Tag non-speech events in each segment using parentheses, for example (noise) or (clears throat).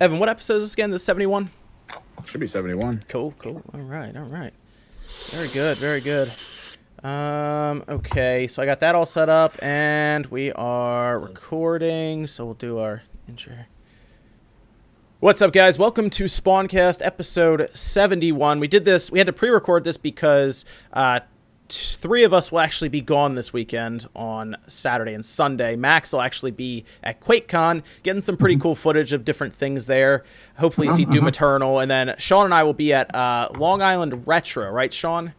Evan, what episode is this again? This 71? Should be 71. Cool, cool. All right, all right. Very good, very good. Um, okay, so I got that all set up, and we are recording, so we'll do our intro. What's up, guys? Welcome to Spawncast episode 71. We did this, we had to pre record this because uh, t- three of us will actually be gone this weekend on Saturday and Sunday. Max will actually be at QuakeCon, getting some pretty cool footage of different things there. Hopefully, see Doom Eternal, and then Sean and I will be at uh, Long Island Retro, right, Sean?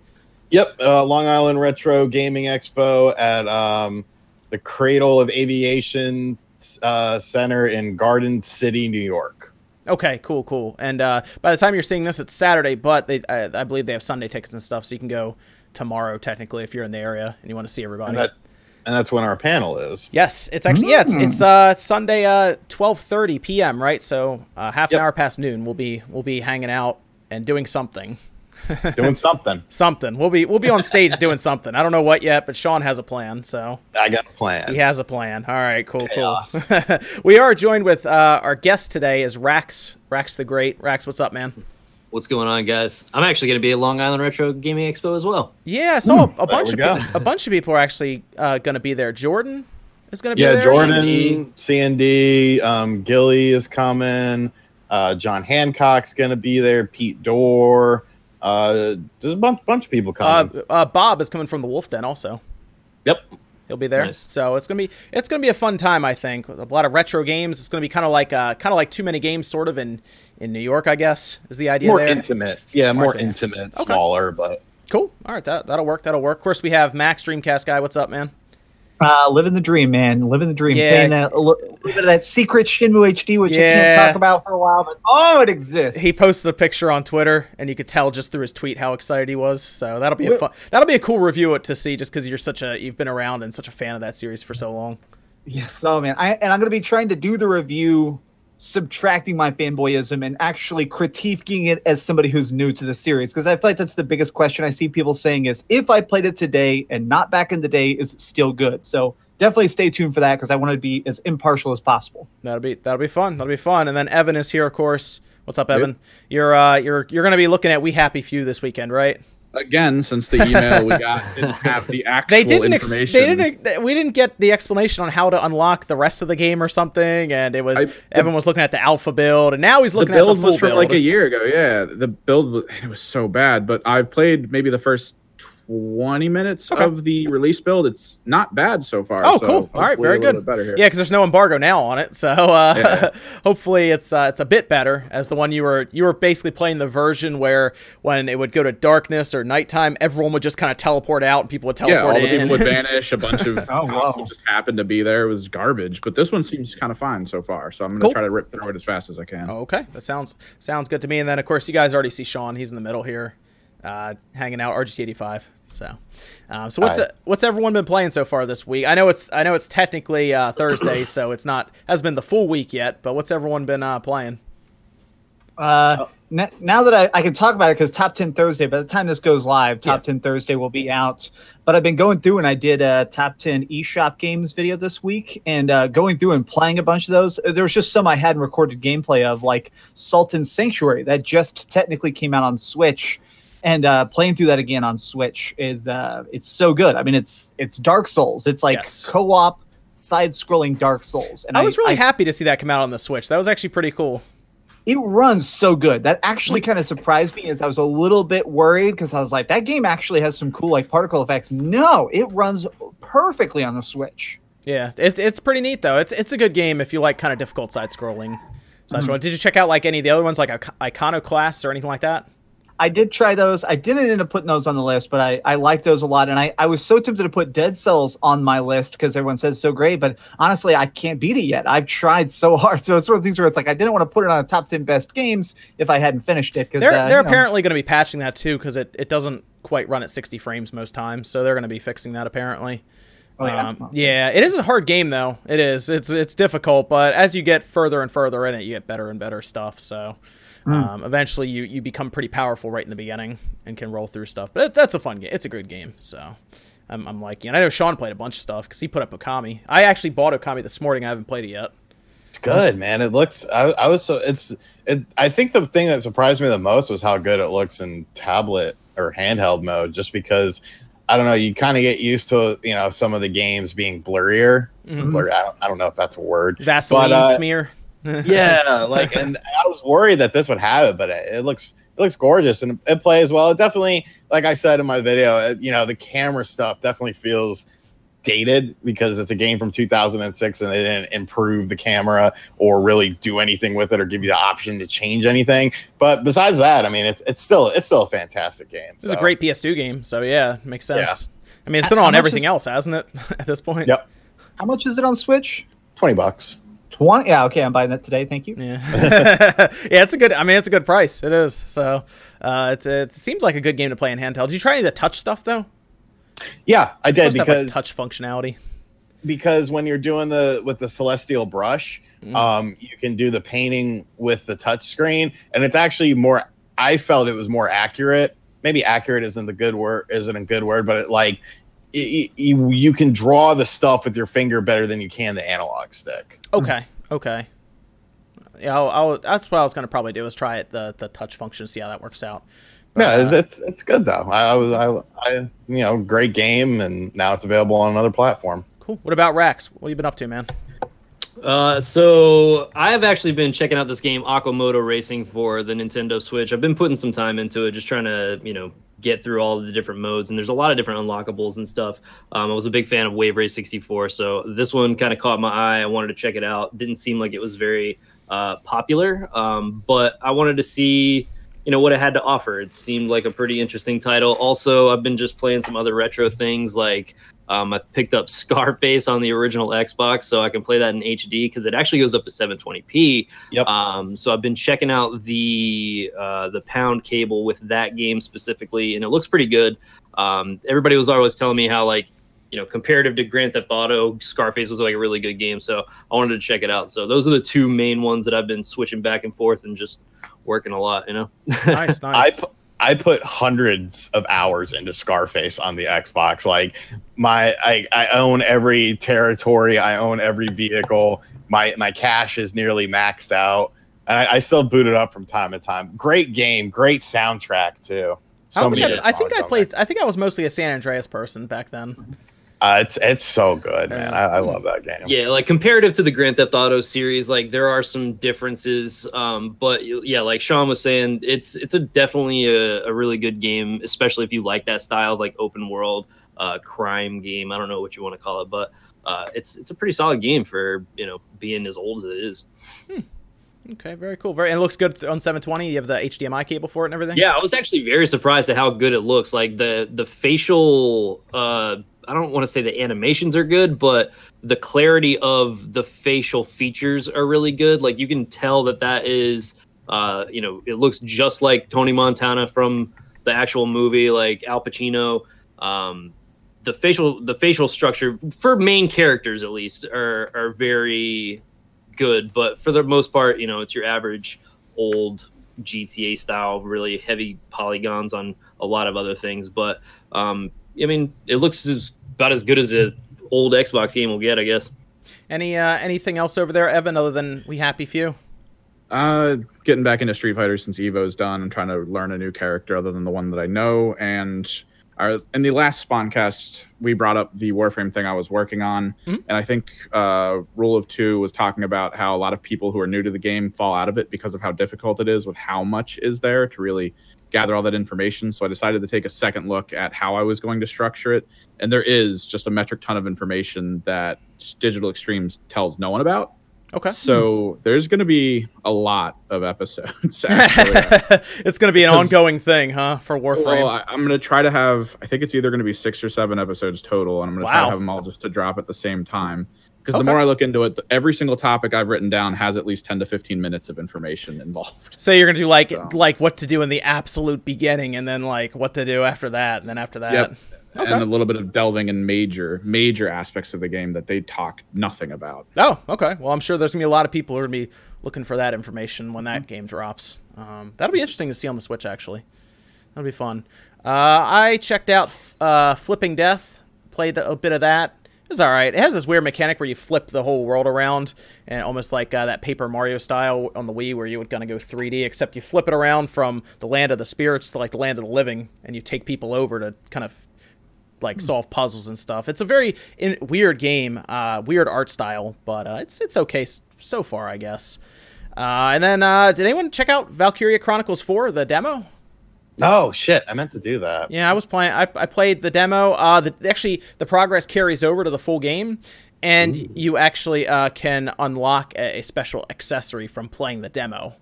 Yep, uh, Long Island Retro Gaming Expo at um, the Cradle of Aviation uh, Center in Garden City, New York. Okay, cool, cool. And uh, by the time you're seeing this, it's Saturday, but they, I, I believe they have Sunday tickets and stuff, so you can go tomorrow technically if you're in the area and you want to see everybody. And, that, and that's when our panel is. yes, it's actually yeah, it's it's uh Sunday uh 12:30 p.m. right? So uh, half an hour past noon, we'll be we'll be hanging out and doing something. (laughs) Doing something. Something. We'll be we'll be on stage doing something. I don't know what yet, but Sean has a plan, so I got a plan. he has a plan. All right, cool, Chaos. cool. (laughs) we are joined with uh, our guest today is Rax, Rax the Great. Rax, what's up, man? What's going on, guys? I'm actually going to be at Long Island Retro Gaming Expo as well. Yeah, so saw a, a bunch of go. pe- a bunch of people are actually uh, going to be there. Jordan is going to be Yeah, there. Jordan, CND, um, Gilly is coming. Uh, John Hancock's going to be there. Pete Dorr. Uh, there's a bunch, bunch of people Uh, coming. uh, Bob is coming from the Wolf Den also. yep. He'll be there, Nice. so it's gonna be it's gonna be a fun time. I think a lot of retro games. It's gonna be kind of like uh, kind of like too many games, sort of in in New York. I guess is the idea More there. intimate. Yeah, more Okay. intimate, Okay. smaller, but cool. All right, that that'll work. That'll work. Of course, we have Max Dreamcast guy. What's up, man? Uh, living the dream, man. Living the dream. Yeah. That, a li- little bit of that secret Shenmue HD, which Yeah. can't talk about for a while, but oh, it exists. He posted a picture on Twitter, and you could tell just through his tweet how excited he was. So that'll be a fun. That'll be a cool review to see, just because you're such a you've been around and such a fan of that series for so long. Yes, oh man. I, and I'm going to be trying to do the review, subtracting my fanboyism and actually critiquing it as somebody who's new to the series. Because I feel like that's the biggest question I see people saying is if I played it today and not back in the day, is it still good? So definitely stay tuned for that because I want to be as impartial as possible. That'll be that'll be fun. That'll be fun. And then Evan is here, of course. What's up, Evan? You're uh you're you're gonna be looking at We Happy Few this weekend, right? Again, since the email we got (laughs) didn't have the actual They didn't. Ex- information. they didn't. We didn't get the explanation on how to unlock the rest of the game or something. And it was I- Evan was looking at the alpha build, and now he's the looking build at the full was from build. like a year ago. Yeah, the build was it was so bad, but I've played maybe the first twenty minutes Okay. of the release build. It's not bad so far. Oh, so cool. All right, very good. Better here. Yeah, because there's no embargo now on it, so uh, Yeah. (laughs) hopefully it's uh, it's a bit better. As the one you were you were basically playing the version where when it would go to darkness or nighttime, everyone would just kind of teleport out and people would Yeah, teleport all the people would (laughs) vanish. A bunch of (laughs) Oh, wow. would just happened to be there. It was garbage, but this one seems kind of fine so far. So I'm gonna Cool. try to rip through it as fast as I can. Oh, okay, that sounds sounds good to me. And then of course you guys already see Sean; he's in the middle here, uh, hanging out RGT85. So, um, so what's Hi. uh, what's everyone been playing so far this week? I know it's I know it's technically uh, (clears throat) Thursday, so it's not has been the full week yet. But what's everyone been uh, playing? Uh, n- now that I, I can talk about it because Top 10 Thursday, by the time this goes live, Top Yeah. 10 Thursday will be out. But I've been going through and I did a Top 10 eShop games video this week and uh, going through and playing a bunch of those. There was just some I hadn't recorded gameplay of, like Salt and Sanctuary, that just technically came out on Switch. And uh, playing through that again on Switch is uh, it's so good. I mean, it's it's Dark Souls. It's like Yes. co-op side-scrolling Dark Souls. And I was really happy to see that come out on the Switch. That was actually pretty cool. it runs so good. That actually kind of surprised me as I was a little bit worried because I was like, that game actually has some cool like particle effects. No, it runs perfectly on the Switch. Yeah, it's it's pretty neat though. It's it's a good game if you like kind of difficult side scrolling. Such one. Did you check out like any of the other ones like Ic- Iconoclast or anything like that? I did try those. I didn't end up putting those on the list, but I, I like those a lot. And I, I was so tempted to put Dead Cells on my list because everyone says it's so great. But honestly, I can't beat it yet. I've tried so (laughs) hard. So it's one of those things where it's like I didn't want to put it on a top 10 best games if I hadn't finished it. Because They're uh, they're apparently going to be patching that too because it, it doesn't quite run at 60 frames most times. So they're going to be fixing that apparently. Oh, yeah? Um, yeah, it is a hard game though. It is. It's it's difficult, but as you get further and further in it, you get better and better stuff. So Hmm. um, eventually, you you become pretty powerful right in the beginning and can roll through stuff. But it, that's a fun game. It's a good game. So I'm, I'm like, and I know Sean played a bunch of stuff because he put up Okami. I actually bought Okami this morning. I haven't played it yet. It's good, man. It looks. I, I was so. It's. It, I think the thing that surprised me the most was how good it looks in tablet or handheld mode. Just because, I don't know, you kind of get used to you know some of the games being blurrier. Mhm. Blurry, I, don't, I don't know if that's a word. Vaseline But, uh, smear. (laughs) yeah, like, and I was worried that this would have it, but it, it looks it looks gorgeous and it plays well. It definitely, like I said in my video, it, you know, the camera stuff definitely feels dated because it's a game from 2006 and they didn't improve the camera or really do anything with it or give you the option to change anything. But besides that, I mean, it's it's still it's still a fantastic game. This is a great PS2 game, so yeah, makes sense. Yeah. I mean, it's been how on everything is- else, hasn't it? (laughs) At this point. Yep. How much is it on Switch? twenty bucks. Twenty. Yeah. Okay, I'm buying that today. Thank you. Yeah, (laughs) yeah, it's a good. I mean, it's a good price. It is. So, uh, it's, it seems like a good game to play in handheld. Did you try any of the touch stuff though? Yeah, I It's did supposed to have, like, because touch functionality. because when you're doing the with the celestial brush Mm. um you can do the painting with the touch screen and it's actually more i felt it was more accurate maybe accurate isn't the good word isn't a good word but it like it, it- you, you can draw the stuff with your finger better than you can the analog stick Okay. Okay. Yeah, I'll, I'll, that's what I was gonna probably do is try it the the touch function, see how that works out. But, yeah uh, it's, it's it's good though I, I was I, I you know great game and now it's available on another platform cool. What about Rex? What have you been up to, man? Uh, so I have actually been checking out this game Aquamoto Racing for the Nintendo Switch. I've been putting some time into it, just trying to you know get through all the different modes, and there's a lot of different unlockables and stuff. Um, I was a big fan of Wave Race 64, so this one kind of caught my eye. I wanted to check it out. Didn't seem like it was very uh, popular, um, but I wanted to see you know what it had to offer. It seemed like a pretty interesting title. Also, I've been just playing some other retro things like um, I picked up (laughs) Scarface on the original Xbox, so I can play that in HD because it actually goes up to 720p. Yep. Um, so I've been checking out the uh, the pound cable with that game specifically, and it looks pretty good. Um, everybody was always telling me how like you know comparative to Grand Theft Auto, Scarface was like a really good game. So I wanted to check it out. So those are the two main ones that I've been switching back and forth and just working a lot. You know. (laughs) Nice, I nice. pu- I put hundreds of hours into Scarface on the Xbox. Like my I, I own every territory, I own every vehicle. My my cash is nearly maxed out. And I, I still boot it up from time to time. Great game, great soundtrack too. I, So many think I, I think I played. I think I was mostly a San Andreas person back then. There. Uh, it's it's so good, man. I, I love that game. Yeah, like comparative to the Grand Theft Auto series, like there are some differences. Um, but yeah, like Sean was saying, it's it's a definitely a, a really good game, especially if you like that style of like open world uh, crime game. I don't know what you want to call it, but uh, it's it's a pretty solid game for you know being as old as it is. Okay, very cool. Very and it looks good on 720. You have the HDMI cable for it and everything. Yeah, I was actually very surprised at how good it looks. Like the the facial uh I don't want to say the animations are good, but the clarity of the facial features are really good. Like you can tell that that is uh you know, it looks just like Tony Montana from the actual movie like Al Pacino. Um the facial the facial structure for main characters at least are are very good, but for the most part, you know, it's your average old GTA style, really heavy polygons on a lot of other things. But um, I mean, it looks as, about as good as an old Xbox game will get, I guess. Any uh, anything else over there, Evan, other than We Happy Few? Uh, getting back into Street Fighter since Evo's done. I'm trying to learn a new character other than the one that I know. And our, in the last Spawncast, we brought up the Warframe thing I was working on. Mhm. And I think uh, Rule of Two was talking about how a lot of people who are new to the game fall out of it because of how difficult it is with how much is there to really gather all that information. So I decided to take a second look at how I was going to structure it. And there is just a metric ton of information that Digital Extremes tells no one about. Okay. So there's going to be a lot of episodes. (laughs) Actually. it's going to be an ongoing thing, huh? For Warframe. well, I, I'm going to try to have. I think it's either going to be six or seven episodes total, and I'm going to try to have them all just to drop at the same time. Because Okay. the more I look into it, every single topic I've written down has at least 10 to 15 minutes of information involved. so you're going to do like So- like what to do in the absolute beginning, and then like what to do after that, and then after that. Yep. Okay. And a little bit of delving in major, major aspects of the game that they talk nothing about. Oh, okay. Well, I'm sure there's gonna be a lot of people who are gonna be looking for that information when Mm-hmm. that game drops. Um, that'll be interesting to see on the Switch. Actually, that'll be fun. Uh, I checked out uh, Flipping Death, played a bit of that. It's all right. It has this weird mechanic where you flip the whole world around, and almost like uh, that Paper Mario style on the Wii, where you would kind of go 3D, except you flip it around from the land of the spirits to like the land of the living, and you take people over to kind of like solve puzzles and stuff. It's a very in- weird game, uh, weird art style, but uh, it's it's okay s- so far, I guess. Uh, and then, uh, did anyone check out Valkyria Chronicles 4, the demo? No shit, I meant to do that. Yeah, I was playing. I, I played the demo. Uh, the, actually, the progress carries over to the full game, and you actually uh, can unlock a, a special accessory from playing the demo.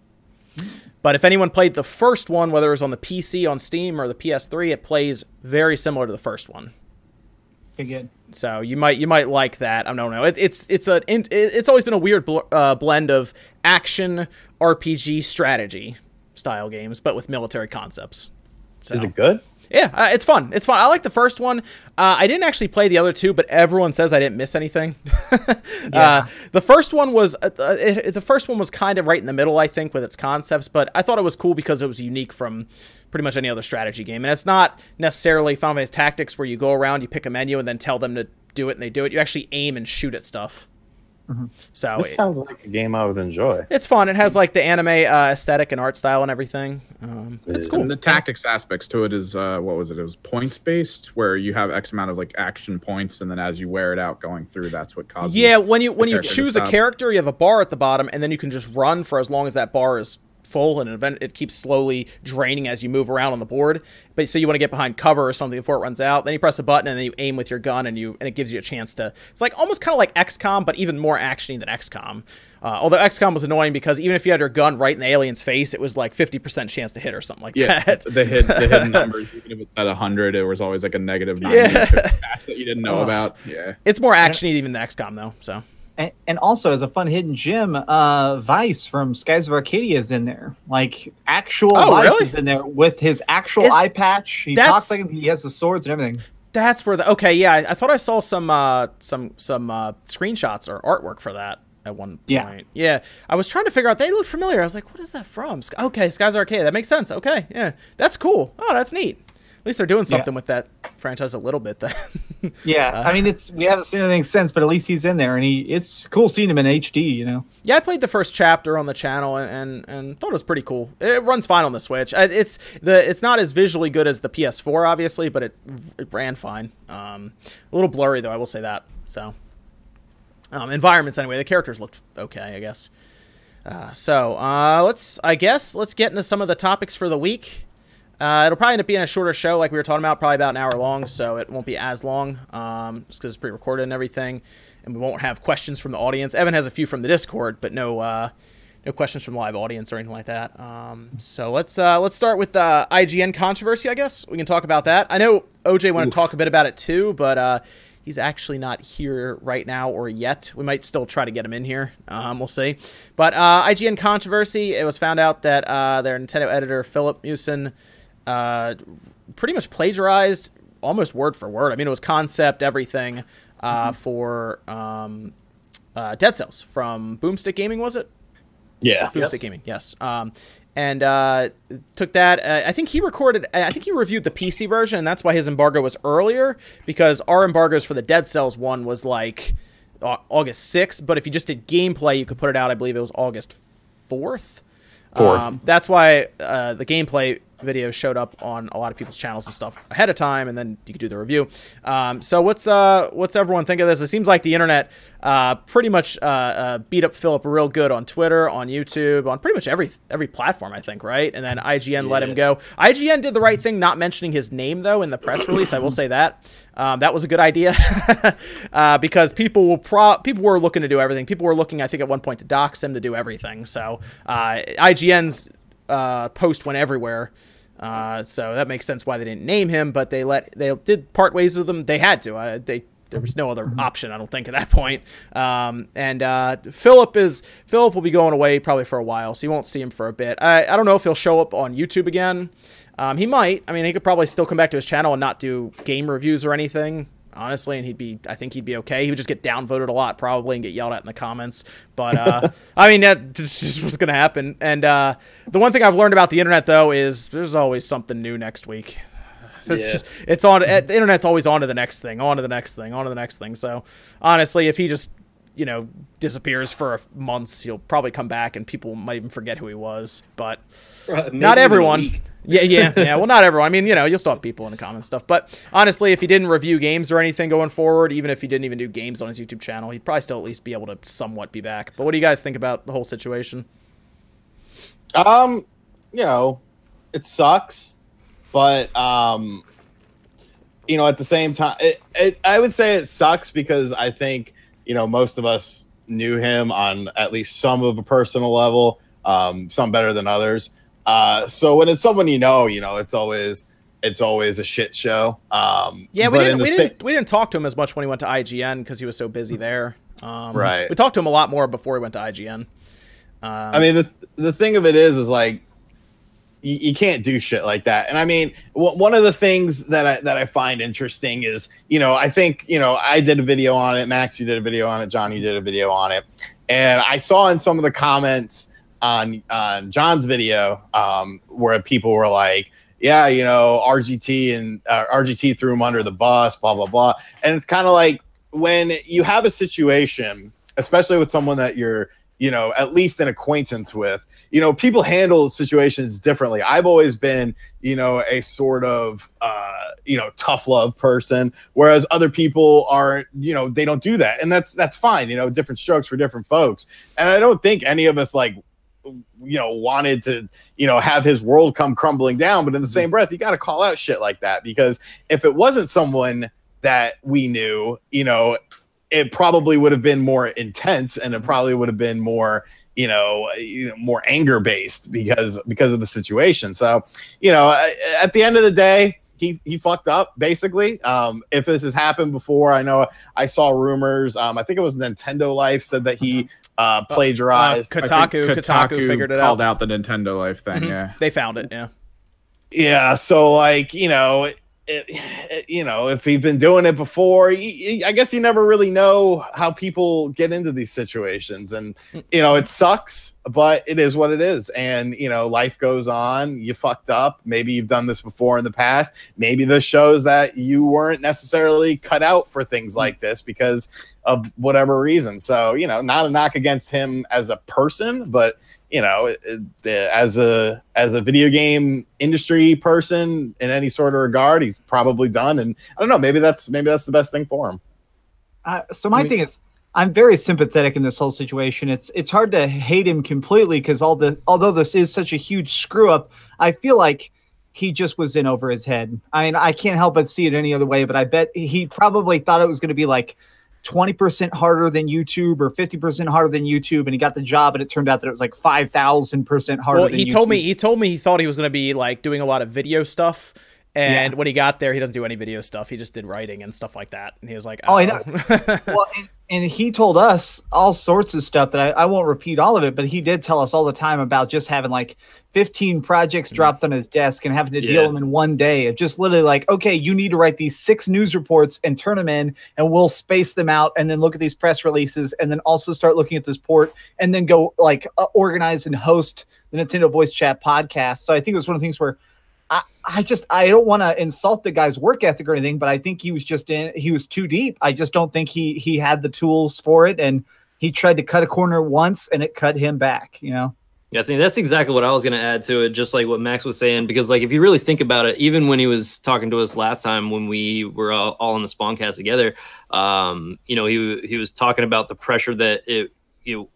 But if anyone played the first one, whether it was on the PC, on Steam, or the PS3, it plays very similar to the first one. Okay, good. So you might you might like that. I don't know. It, it's it's a it, it's always been a weird bl- uh, blend of action, RPG, strategy style games, but with military concepts. So. Is it good? Yeah, uh, it's fun. It's fun. I like the first one. Uh, I didn't actually play the other two, but everyone says I didn't miss anything. (laughs) uh, the first one was uh, uh, it, the first one was kind of right in the middle, I think, with its concepts. But I thought it was cool because it was unique from pretty much any other strategy game, and it's not necessarily Final Fantasy Tactics where you go around, you pick a menu, and then tell them to do it, and they do it. You actually aim and shoot at stuff. So This it- sounds like a game I would enjoy. it's fun. It has like the anime uh, aesthetic and art style and everything. Um, it's cool. And the tactics aspects to it is uh, what was it? It was points based, where you have X amount of like action points, and then as you wear it out going through, that's what causes. Yeah, when you when you choose a character, you have a bar at the bottom, and then you can just run for as long as that bar is full, and event it keeps slowly draining as you move around on the board. But so you want to get behind cover or something before it runs out. Then you press a button, and then you aim with your gun, and you and it gives you a chance to. It's like almost kind of like XCOM, but even more actiony than XCOM. Uh, although XCOM was annoying because even if you had your gun right in the alien's face, it was like fifty percent chance to hit or something like Yeah, that. (laughs) the, hid, the hidden (laughs) numbers. Even if it's at hundred, it was always like a negative ninety Yeah. that you didn't know Ugh. about. Yeah, It's more actiony even than XCOM though. So And, and also as a fun hidden gem, uh, Vyse from Skies of Arcadia is in there. Like actual Oh, Vyse really? is in there with his actual Is- eye patch. He talks like him. He has the swords and everything. That's where the okay, yeah. I, I thought I saw some uh some some uh screenshots or artwork for that at one point. Yeah. Yeah. I was trying to figure out they looked familiar. I was like, what is that from? Okay, Skies Arcade. That makes sense. Okay. Yeah. That's cool. Oh, that's neat. At least they're doing something with that franchise a little bit then. Yeah, (laughs) Uh, I mean it's we haven't seen anything since, but at least he's in there, and he it's cool seeing him in HD. You know. yeah, I played the first chapter on the channel and, and, and thought it was pretty cool. It runs fine on the Switch. It's the it's not as visually good as the PS4 obviously, but it, it ran fine. Um, a little blurry though, I will say that. So um, environments anyway. The characters looked okay, I guess. Uh, so uh, let's, I guess, let's get into some of the topics for the week. Uh, it'll probably end up being a shorter show, like we were talking about, probably about an hour long, so it won't be as long, um, just because it's pre-recorded and everything, and we won't have questions from the audience. Evan has a few from the Discord, but no, uh, no questions from the live audience or anything like that. Um, so let's uh, let's start with the IGN controversy. I guess we can talk about that. I know OJ wanted to talk a bit about it too, but uh, he's actually not here right now or yet. We might still try to get him in here. Um, we'll see. But uh, IGN controversy. It was found out that uh, their Nintendo editor Filip Miucin uh, pretty much plagiarized almost word for word. I mean, it was concept everything uh, for um, uh, Dead Cells from Boomstick Gaming, was it? Yeah. Boomstick Gaming, yes. Um, and uh, took that. Uh, I think he recorded. I think he reviewed the PC version, and that's why his embargo was earlier because our embargoes for the Dead Cells one was like August sixth. But if you just did gameplay, you could put it out. I believe it was August fourth. Fourth. that's why uh, the gameplay video showed up on a lot of people's channels and stuff ahead of time, and then you could do the review. Um, so what's uh, what's everyone think of this? It seems like the internet uh, pretty much uh, uh, beat up Filip real good on Twitter, on YouTube, on pretty much every every platform, I think, right? And then IGN let him go. IGN did the right thing, not mentioning his name though in the press release. I will say that um, that was a good idea (laughs) uh, because people will pro people were looking to do everything. People were looking, I think, at one point to dox him to do everything. So uh, IGN's uh, post went everywhere. Uh, so that makes sense why they didn't name him, but they let they did part ways with them. They had to. They there was no other option, I don't think, at that point. Um, and uh, Filip is Filip will be going away probably for a while, so you won't see him for a bit. I, I don't know if he'll show up on YouTube again. Um, he might. I mean, he could probably still come back to his channel and not do game reviews or anything honestly, and he'd be I think he'd be okay. He would just get downvoted a lot probably and get yelled at in the comments. But uh, (laughs) I mean that just, just was gonna happen. And uh, the one thing I've learned about the internet though is there's always something new next week. (laughs) It's, Yeah. it's on. The internet's always on to the next thing, on to the next thing, on to the next thing. So honestly, if he just you know disappears for a- months, he'll probably come back, and people might even forget who he was. But even not everyone. Week. Yeah, yeah, (laughs) yeah. Well, not everyone. I mean, you know, you'll still have people in the comments stuff. But honestly, if he didn't review games or anything going forward, even if he didn't even do games on his YouTube channel, he'd probably still at least be able to somewhat be back. But what do you guys think about the whole situation? Um, you know, it sucks, but um, you know, at the same time, it, it, I would say it sucks because I think you know most of us knew him on at least some of a personal level, um, some better than others. Uh, so when it's someone you know, you know, it's always it's always a shit show. Um, Yeah, we didn't. We sa- didn't, we didn't talk to him as much when he went to IGN because he was so busy there. Um, Right. We talked to him a lot more before he went to IGN. Um, I mean, the the thing of it is, is like you, you can't do shit like that. And I mean, w- one of the things that I that I find interesting is, you know, I think you know I did a video on it, Max, you did a video on it, John, you did a video on it, and I saw in some of the comments on on John's video um, where people were like. Yeah, you know, RGT and uh, RGT threw him under the bus, blah blah blah. And it's kind of like when you have a situation, especially with someone that you're you know, at least an acquaintance with. You know, people handle situations differently. I've always been, you know, a sort of, uh, you know, tough love person, whereas other people are, you know, they don't do that, and that's that's fine. You know, different strokes for different folks. And I don't think any of us like, you know, wanted to, you know, have his world come crumbling down. But in the same breath, you got to call out shit like that because if it wasn't someone that we knew, you know, it probably would have been more intense and it probably would have been more you know more anger based because because of the situation. So you know at the end of the day he he fucked up basically. Um if this has happened before i know i saw rumors um i think it was nintendo life said that he uh Uh, plagiarized Kotaku- Kotaku figured it out. called out. out the Nintendo Life thing. Mhm. Yeah. they found it. Yeah. Yeah, so like you know, it, it, you know, if he'd been doing it before, I guess you never really know how people get into these situations, and you know, it sucks, but it is what it is, and you know, life goes on. You fucked up. Maybe you've done this before in the past. Maybe this shows that you weren't necessarily cut out for things like this because of whatever reason. So you know, not a knock against him as a person, but you know, it- it- the- as a as a video game industry person in any sort of regard, he's probably done. And I don't know, maybe that's maybe that's the best thing for him. Uh, so my I mean- thing is, I'm very sympathetic in this whole situation. It's it's hard to hate him completely because all the although this is such a huge screw up, I feel like he just was in over his head. I mean, I can't help but see it any other way. But I bet he probably thought it was going to be like. 20% harder than YouTube or 50% harder than YouTube and he got the job and it turned out that it was like 5000% harder Well, than he YouTube. told me he told me he thought he was going to be like doing a lot of video stuff. And when he got there, he doesn't do any video stuff. He just did writing and stuff like that. And he was like, Oh, I know. know. well, (laughs) and, and he told us all sorts of stuff that I, I won't repeat all of it, but he did tell us all the time about just having like 15 projects dropped on his desk and having to deal Yeah. them in one day of just literally like, okay, you need to write these six news reports and turn them in, and we'll space them out and then look at these press releases and then also start looking at this port and then go like uh, organize and host the Nintendo Voice Chat podcast. So I think it was one of the things where I, I just I don't want to insult the guy's work ethic or anything, but I think he was just in he was too deep. I just don't think he he had the tools for it and he tried to cut a corner once and it cut him back, you know. Yeah, I think that's exactly what I was going to add to it, just like what Max was saying. Because, like, if you really think about it, even when he was talking to us last time when we were all, all in the Spawncast together, um, you know, he he was talking about the pressure that it you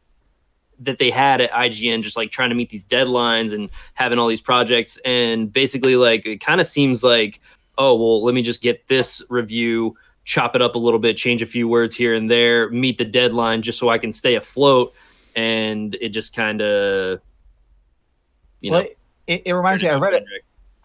that they had at IGN, just like trying to meet these deadlines and having all these projects, and basically, like, it kind of seems like, oh, well, let me just get this review, chop it up a little bit, change a few words here and there, meet the deadline, just so I can stay afloat. And it just kind of you well, know. it, it reminds me I read it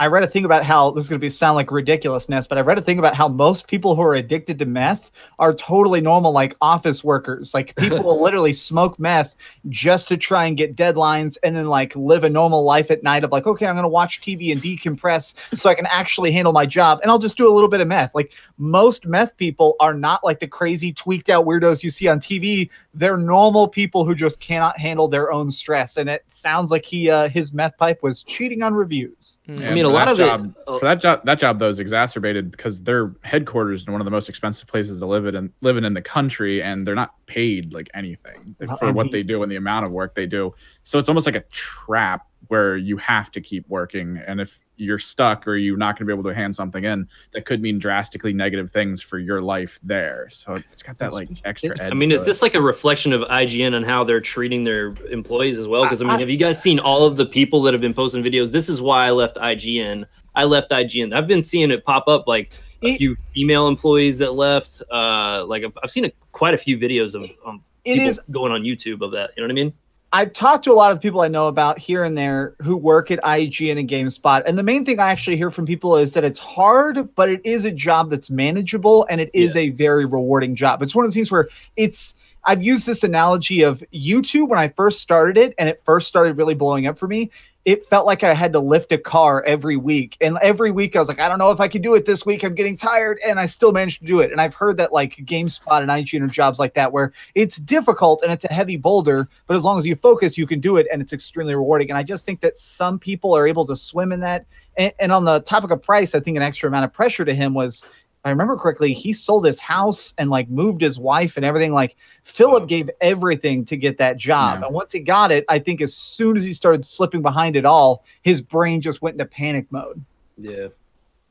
I read a thing about how this is going to be sound like ridiculousness, but I read a thing about how most people who are addicted to meth are totally normal, like office workers. Like people will (laughs) literally smoke meth just to try and get deadlines and then like live a normal life at night of like, okay, I'm going to watch TV and decompress so I can actually handle my job. And I'll just do a little bit of meth. Like most meth people are not like the crazy tweaked out weirdos you see on TV. They're normal people who just cannot handle their own stress. And it sounds like he, uh, his meth pipe was cheating on reviews. Hmm. I mean, a For lot that of job, it. uh, for that job, that job though is exacerbated because their headquarters in one of the most expensive places to live in, living in the country, and they're not paid like anything Well, for and what they do and the amount of work they do. So it's almost like a trap where you have to keep working, and if you're stuck or you're not going to be able to hand something in, that could mean drastically negative things for your life there. So it's got that like extra. Edge I mean, is it. this like a reflection of IGN and how they're treating their employees as well? Because I mean, I- have you guys seen all of the people that have been posting videos? This is why I left IGN. I left IGN. I've been seeing it pop up like a It- few female employees that left. Uh, like I've, I've seen a, quite a few videos of um, It people is going on YouTube of that. You know what I mean? I've talked to a lot of people I know about here and there who work at IGN and GameSpot. And the main thing I actually hear from people is that it's hard, but it is a job that's manageable and it is a very rewarding job. It's one of the things where it's I've used this analogy of YouTube when I first started it and it first started really blowing up for me. It felt like I had to lift a car every week. And every week I was like, I don't know if I can do it this week. I'm getting tired. And I still managed to do it. And I've heard that like GameSpot and IGN are jobs like that where it's difficult and it's a heavy boulder, but as long as you focus, you can do it, and it's extremely rewarding. And I just think that some people are able to swim in that. And, and on the topic of price, I think an extra amount of pressure to him was, I remember correctly, he sold his house and like moved his wife and everything. Like Filip gave everything to get that job, Yeah. and once he got it, I think as soon as he started slipping behind it all, his brain just went into panic mode. Yeah.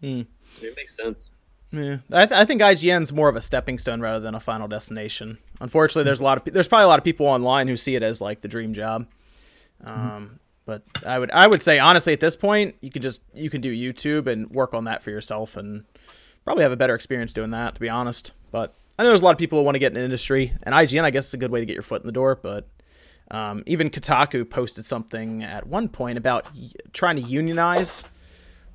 Hmm. It makes sense. Yeah, I, th- I think IGN's more of a stepping stone rather than a final destination. Unfortunately, there's a lot of pe- there's probably a lot of people online who see it as like the dream job. Um, but I would I would say honestly at this point you can just you can do YouTube and work on that for yourself and probably have a better experience doing that to be honest. But I know there's a lot of people who want to get in the industry and IGN I guess is a good way to get your foot in the door. But um, even Kotaku posted something at one point about y- trying to unionize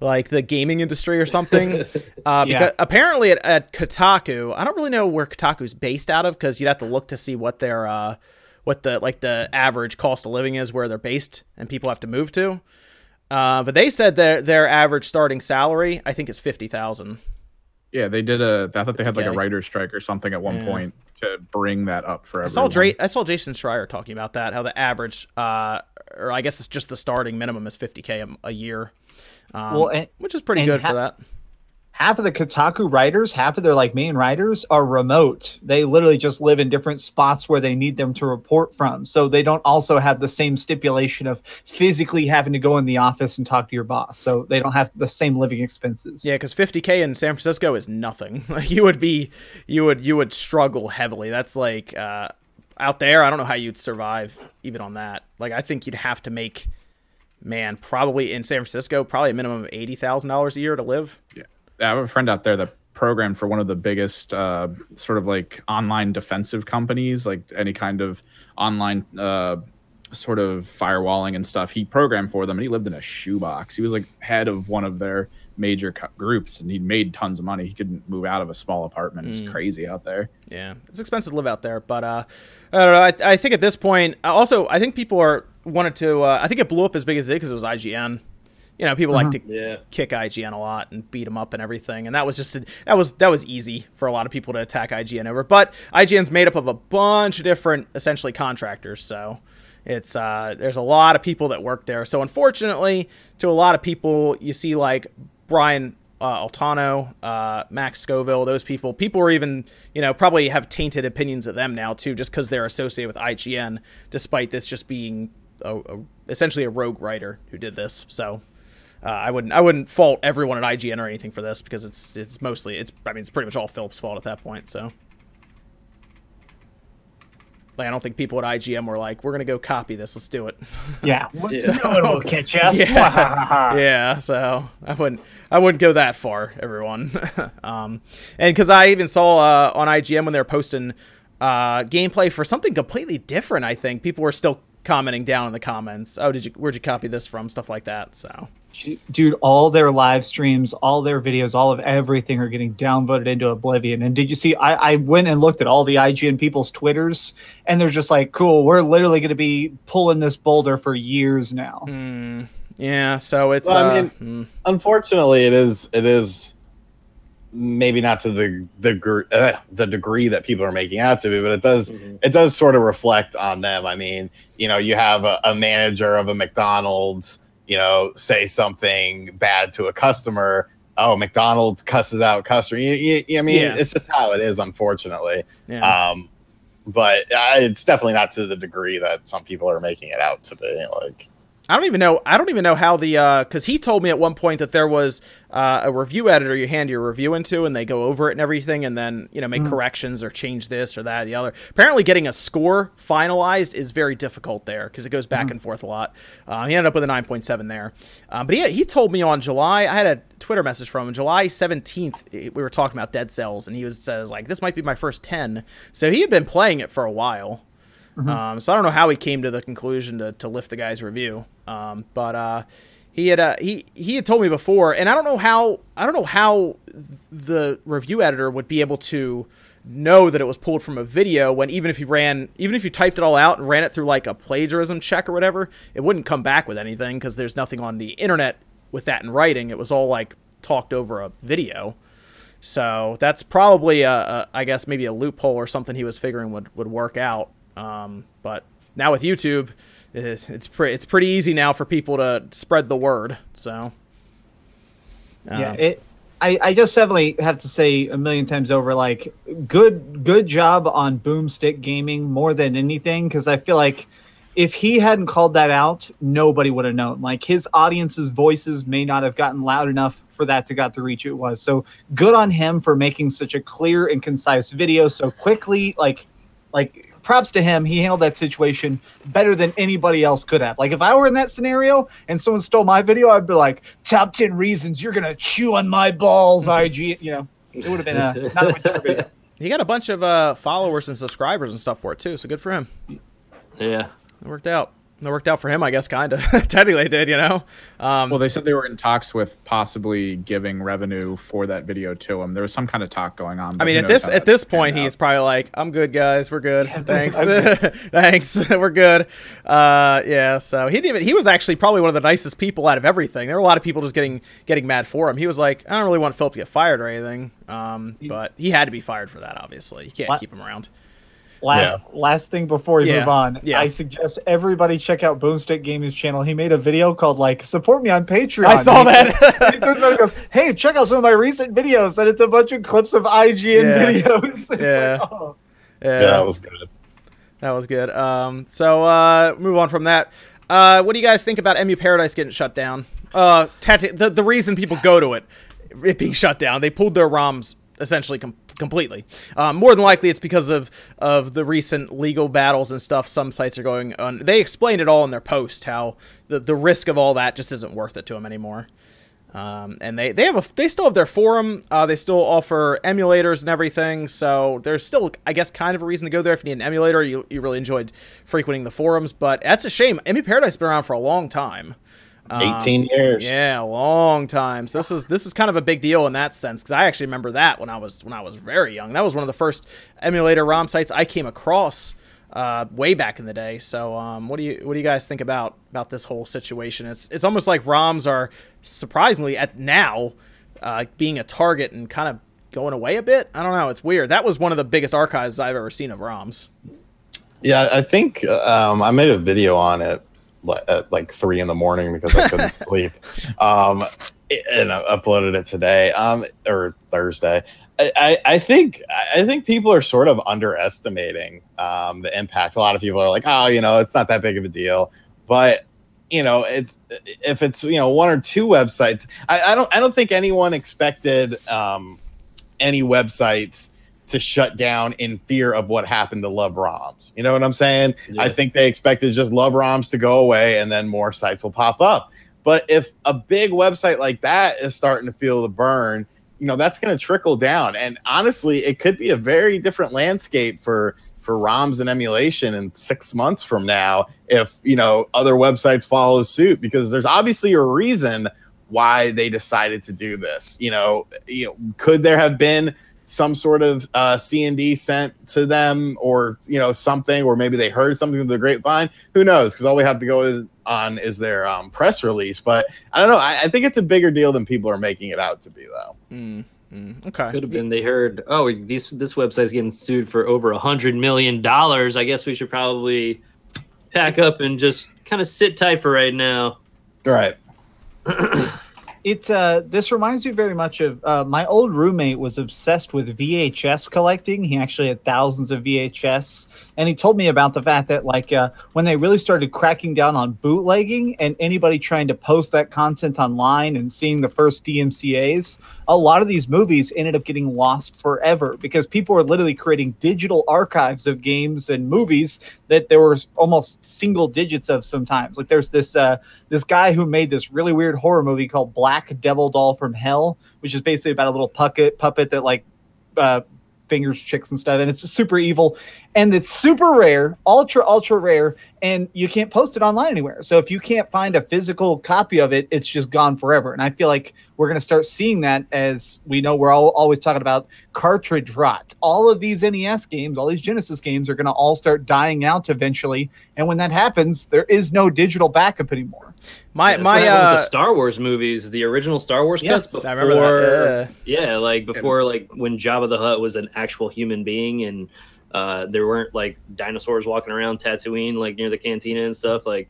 like the gaming industry or something. (laughs) Uh, Yeah. because apparently at, at Kotaku, I don't really know where Kotaku's based out of because you'd have to look to see what their uh, what the like the average cost of living is where they're based and people have to move to. Uh, but they said their their average starting salary I think is fifty thousand. Yeah, they did a. I thought they had like a Okay. writer's strike or something at one Yeah. point to bring that up for I saw everyone. Dra- I saw Jason Schreier talking about that how the average uh, or I guess it's just the starting minimum is fifty k a year. Um, Well, and- which is pretty good ha- for that. Half of the Kotaku writers, half of their like main writers are remote. They literally just live in different spots where they need them to report from. So they don't also have the same stipulation of physically having to go in the office and talk to your boss. So they don't have the same living expenses. Yeah, because 50k in San Francisco is nothing. (laughs) Like you would be, you would you would struggle heavily. That's like uh, out there. I don't know how you'd survive even on that. Like I think you'd have to make, man, probably in San Francisco, probably a minimum of eighty thousand dollars a year to live. I have a friend out there that programmed for one of the biggest uh, sort of like online defensive companies, like any kind of online uh, sort of firewalling and stuff. He programmed for them, and he lived in a shoebox. He was like head of one of their major co- groups, and he made tons of money. He couldn't move out of a small apartment. It's crazy out there. Yeah, it's expensive to live out there, but uh, I don't know. I, I think at this point, uh, also, I think people are wanted to. Uh, I think it blew up as big as it did because it was IGN. You know, people like to Yeah. kick IGN a lot and beat them up and everything, and that was just a, that was that was easy for a lot of people to attack IGN over. But IGN's made up of a bunch of different, essentially contractors, so it's uh, there's a lot of people that work there. So unfortunately, to a lot of people, you see like Brian uh, Altano, uh, Max Scoville, those people. People are even, you know, probably have tainted opinions of them now too, just because they're associated with IGN, despite this just being a, a, essentially a rogue writer who did this. So uh, I wouldn't, I wouldn't fault everyone at IGN or anything for this because it's, it's mostly, it's, I mean, it's pretty much all Filip's fault at that point. So. Like, I don't think people at IGN were like, "We're gonna go copy this. Let's do it." (laughs) Yeah. (laughs) Yeah. (laughs) No one will catch us. Yeah. yeah, so I wouldn't I wouldn't go that far, everyone. um, and because I even saw uh, on IGN when they were posting uh, gameplay for something completely different, I think people were still commenting down in the comments. Oh, did you where'd you copy this from? Stuff like that. So Dude, all their live streams, all their videos, all of everything are getting downvoted into oblivion. And did you see? I, I went and looked at all the IGN people's Twitters, and they're just like, cool, we're literally going to be pulling this boulder for years now. mm, yeah, so it's Well, I uh, mean- mm, unfortunately it is it is maybe not to the the uh, the degree that people are making out to be but it does Mhm. it does sort of reflect on them i mean you know you have a, a manager of a mcdonald's you know, say something bad to a customer, oh, McDonald's cusses out customer. You, you, you- I mean, Yeah. it's just how it is, unfortunately. Yeah. Um, but uh, it's definitely not to the degree that some people are making it out to be. Like, I don't even know. I don't even know how the because he told me at one point that there was uh, a review editor you hand your review into, and they go over it and everything, and then you know make corrections or change this or that or the other. Apparently, getting a score finalized is very difficult there because it goes back and forth a lot. Uh, he ended up with a nine point seven there, um, but he he told me on July. I had a Twitter message from him July seventeenth. We were talking about Dead Cells, and he was says like this might be my first ten. So he had been playing it for a while. Um, so I don't know how he came to the conclusion to, to lift the guy's review. Um, but uh, he had uh, he he had told me before, and I don't know how I don't know how the review editor would be able to know that it was pulled from a video when even if you ran even if you typed it all out and ran it through like a plagiarism check or whatever, it wouldn't come back with anything because there's nothing on the internet with that in writing. It was all like talked over a video. So that's probably a, a I guess maybe a loophole or something he was figuring would, would work out. Um, but now with YouTube, it's it's, pre- it's pretty easy now for people to spread the word. So yeah um, it I, I just definitely have to say a million times over like good good job on boomstick gaming more than anything because i feel like if he hadn't called that out nobody would have known like his audience's voices may not have gotten loud enough for that to got the reach it was so good on him for making such a clear and concise video so quickly like like props to him he handled that situation better than anybody else could have like if i were in that scenario and someone stole my video i'd be like top 10 reasons you're gonna chew on my balls (laughs) ig you know it would have been a (laughs) not a mature video he got a bunch of uh, followers and subscribers and stuff for it too. So good for him. Yeah. It worked out. It worked out for him, I guess, kind of. Technically, did, you know. Um, Well, they said they were in talks with possibly giving revenue for that video to him. There was some kind of talk going on. I mean, at this at this point, he's out. probably like, "I'm good, guys. We're good. (laughs) Thanks, (laughs) thanks. (laughs) We're good." Uh, yeah. So he didn't even. He was actually probably one of the nicest people out of everything. There were a lot of people just getting getting mad for him. He was like, "I don't really want Filip to get fired or anything." Um, but he had to be fired for that. Obviously, you can't What? keep him around. Last last thing before we Yeah, move on, yeah. I suggest everybody check out Boomstick Gaming's channel. He made a video called like "Support Me on Patreon." I saw he- that. (laughs) he turns around and goes, "Hey, check out some of my recent videos." And it's a bunch of clips of IGN Yeah. videos. (laughs) It's Yeah. like, oh. yeah, yeah, that was good. That was good. Um, so uh, move on from that. Uh, what do you guys think about Emu Paradise getting shut down? Uh, tacti- the the reason people go to it, it being shut down, they pulled their ROMs essentially com- completely. Um, more than likely, it's because of of the recent legal battles and stuff. Some sites are going on. They explained it all in their post how the the risk of all that just isn't worth it to them anymore. Um, and they, they have a they still have their forum. Uh, they still offer emulators and everything. So there's still I guess kind of a reason to go there if you need an emulator. You, you really enjoyed frequenting the forums, but that's a shame. Emu Paradise has been around for a long time. Um, 18 years. Yeah, a long time. So this is this is kind of a big deal in that sense because I actually remember that when I was when I was very young. That was one of the first emulator ROM sites I came across uh, way back in the day. So um, what do you what do you guys think about about this whole situation? It's it's almost like ROMs are surprisingly at now uh, being a target and kind of going away a bit. I don't know. It's weird. That was one of the biggest archives I've ever seen of ROMs. Yeah, I think um, I made a video on it at like three in the morning because I couldn't (laughs) sleep, um, and I uploaded it today um, or Thursday. I, I, think I think people are sort of underestimating um, the impact. A lot of people are like, "Oh, you know, it's not that big of a deal," but you know, it's if it's you know one or two websites. I, I don't I don't think anyone expected um, any websites to shut down in fear of what happened to Love ROMs. You know what I'm saying? I think they expected just Love ROMs to go away and then more sites will pop up. But if a big website like that is starting to feel the burn, you know, that's going to trickle down. And honestly, it could be a very different landscape for for ROMs and emulation in 6 months from now if, you know, other websites follow suit because there's obviously a reason why they decided to do this. You know, you know, could there have been some sort of uh, C and D sent to them, or you know, something, or maybe they heard something through the grapevine? Who knows? Because all we have to go on is their um, press release. But I don't know. I, I think it's a bigger deal than people are making it out to be, though. Mm, mm, okay. Could have been they heard, oh, these this website's getting sued for over a hundred million dollars. I guess we should probably pack up and just kind of sit tight for right now. Right. (clears throat) It uh, this reminds me very much of uh, my old roommate was obsessed with VHS collecting. He actually had thousands of VHS, and he told me about the fact that like uh, when they really started cracking down on bootlegging and anybody trying to post that content online and seeing the first DMCA's, a lot of these movies ended up getting lost forever because people were literally creating digital archives of games and movies that there was almost single digits of sometimes. Like there's this uh, this guy who made this really weird horror movie called Black Devil Doll from Hell, which is basically about a little puppet puppet that like uh, fingers chicks and stuff, and it's super evil, and it's super rare, ultra ultra rare, and you can't post it online anywhere. So if you can't find a physical copy of it, it's just gone forever. And I feel like we're going to start seeing that as we know we're all always talking about cartridge rot. All of these NES games, all these Genesis games are going to all start dying out eventually, and when that happens, there is no digital backup anymore. My That's my what happened with uh, the Star Wars movies, the original Star Wars Yes, cuts I before, remember that. yeah, like before, like when Jabba the Hutt was an actual human being, and uh, there weren't like dinosaurs walking around Tatooine, like near the cantina and stuff. Like,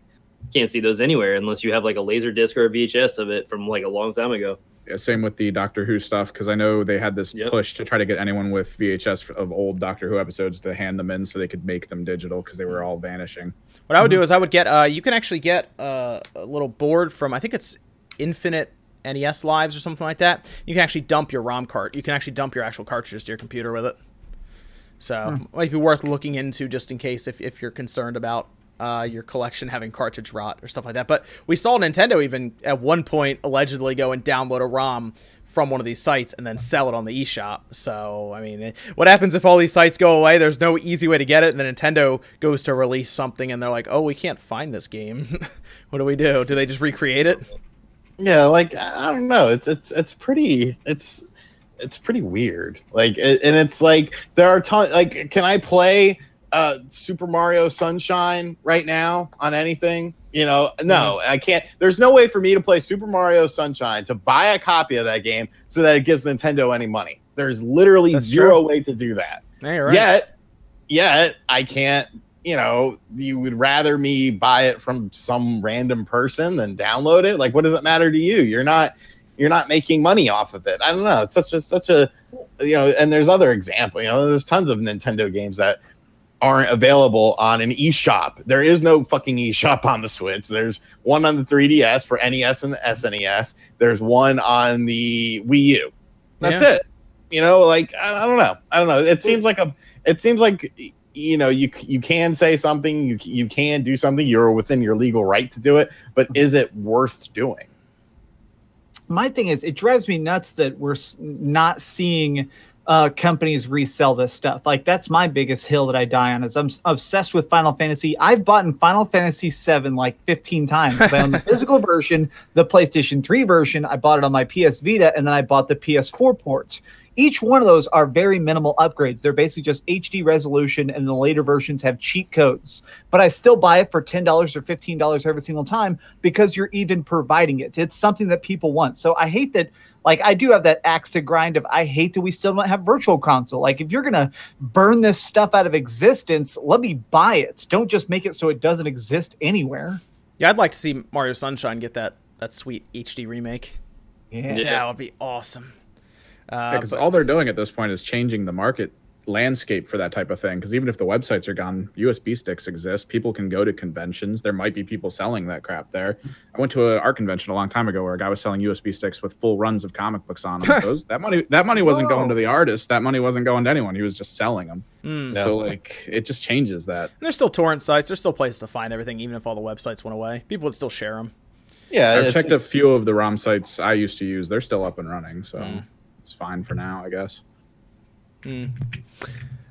can't see those anywhere unless you have like a laser disc or a VHS of it from like a long time ago. Yeah, same with the Doctor Who stuff because I know they had this Yep. push to try to get anyone with VHS of old Doctor Who episodes to hand them in so they could make them digital because they were all vanishing. What I would do is I would get uh you can actually get uh, a little board from I think it's Infinite NES Lives or something like that. You can actually dump your ROM cart. You can actually dump your actual cartridges to your computer with it. So might be worth looking into just in case if, if you're concerned about uh, your collection having cartridge rot or stuff like that. But we saw Nintendo even at one point allegedly go and download a ROM from one of these sites and then sell it on the eShop. So, I mean, what happens if all these sites go away? There's no easy way to get it. And then Nintendo goes to release something and they're like, oh, we can't find this game. (laughs) what do we do? Do they just recreate it? Yeah, like I I don't know. It's it's it's pretty. It's it's pretty weird. Like, and it's like there are tons. Like, can I play uh Super Mario Sunshine right now on anything? You know, no, I can't. There's no way for me to play Super Mario Sunshine to buy a copy of that game so that it gives Nintendo any money. There's literally That's zero true. way to do that. Yeah, right. Yet, yet I can't. You know, you would rather me buy it from some random person than download it. Like, what does it matter to you? You're not. You're not making money off of it. I don't know. It's such a such a you know. And there's other example. You know, there's tons of Nintendo games that aren't available on an eShop. There is no fucking eShop on the Switch. There's one on the 3DS for NES and the SNES. There's one on the Wii U. That's Yeah. it. You know, like I, I don't know. I don't know. It seems like a. It seems like you know you you can say something. You you can do something. You're within your legal right to do it. But is it worth doing? my thing is it drives me nuts that we're not seeing uh companies resell this stuff. Like that's my biggest hill that i die on is i'm obsessed with final fantasy. I've bought in final fantasy 7 like 15 times. I own the (laughs) physical version the playstation 3 version. I bought it on my ps vita and then i bought the ps4 port each one of those are very minimal upgrades they're basically just hd resolution and the later versions have cheat codes but i still buy it for $10 or $15 every single time because you're even providing it. It's something that people want. So I hate that. Like I do have that axe to grind of I hate that we still don't have virtual console. Like if you're gonna burn this stuff out of existence, let me buy it. Don't just make it so it doesn't exist anywhere. Yeah, I'd like to see Mario Sunshine get that that sweet HD remake. Yeah. Yeah. That would be awesome. Uh, because all they're doing at this point is changing the market landscape for that type of thing. Because even if the websites are gone, USB sticks exist. People can go to conventions. There might be people selling that crap there. I went to an art convention a long time ago where a guy was selling USB sticks with full runs of comic books on them. Those, that money, that money wasn't going to the artist. That money wasn't going to anyone. He was just selling them. Mm. So like, it just changes that. And there's still torrent sites. There's still places to find everything, even if all the websites went away. People would still share them. Yeah, I've checked a few of the ROM sites I used to use. They're still up and running, so Mm. It's fine for now, I guess.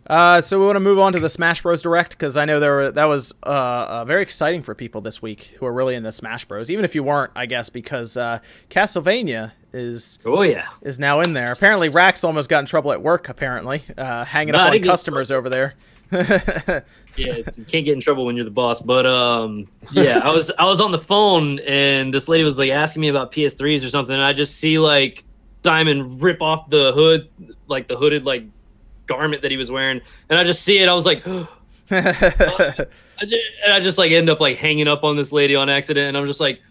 Uh, so we want to move on to the Smash Bros. Direct because I know there were, that was uh, uh, very exciting for people this week who are really into Smash Bros. Even if you weren't, I guess, because uh, Castlevania is Oh yeah, is now in there. Apparently, Rax almost got in trouble at work. Apparently, uh, hanging No, I up on didn't customers over there. (laughs) yeah. You can't get in trouble when you're the boss. But um, yeah, I was I was on the phone and this lady was like asking me about PS3s or something. And I just see like Simon rip off the hood, like the hooded like garment that he was wearing, and I just see it. I was like. (gasps) I just, and I just like end up like hanging up on this lady on accident, and I'm just like,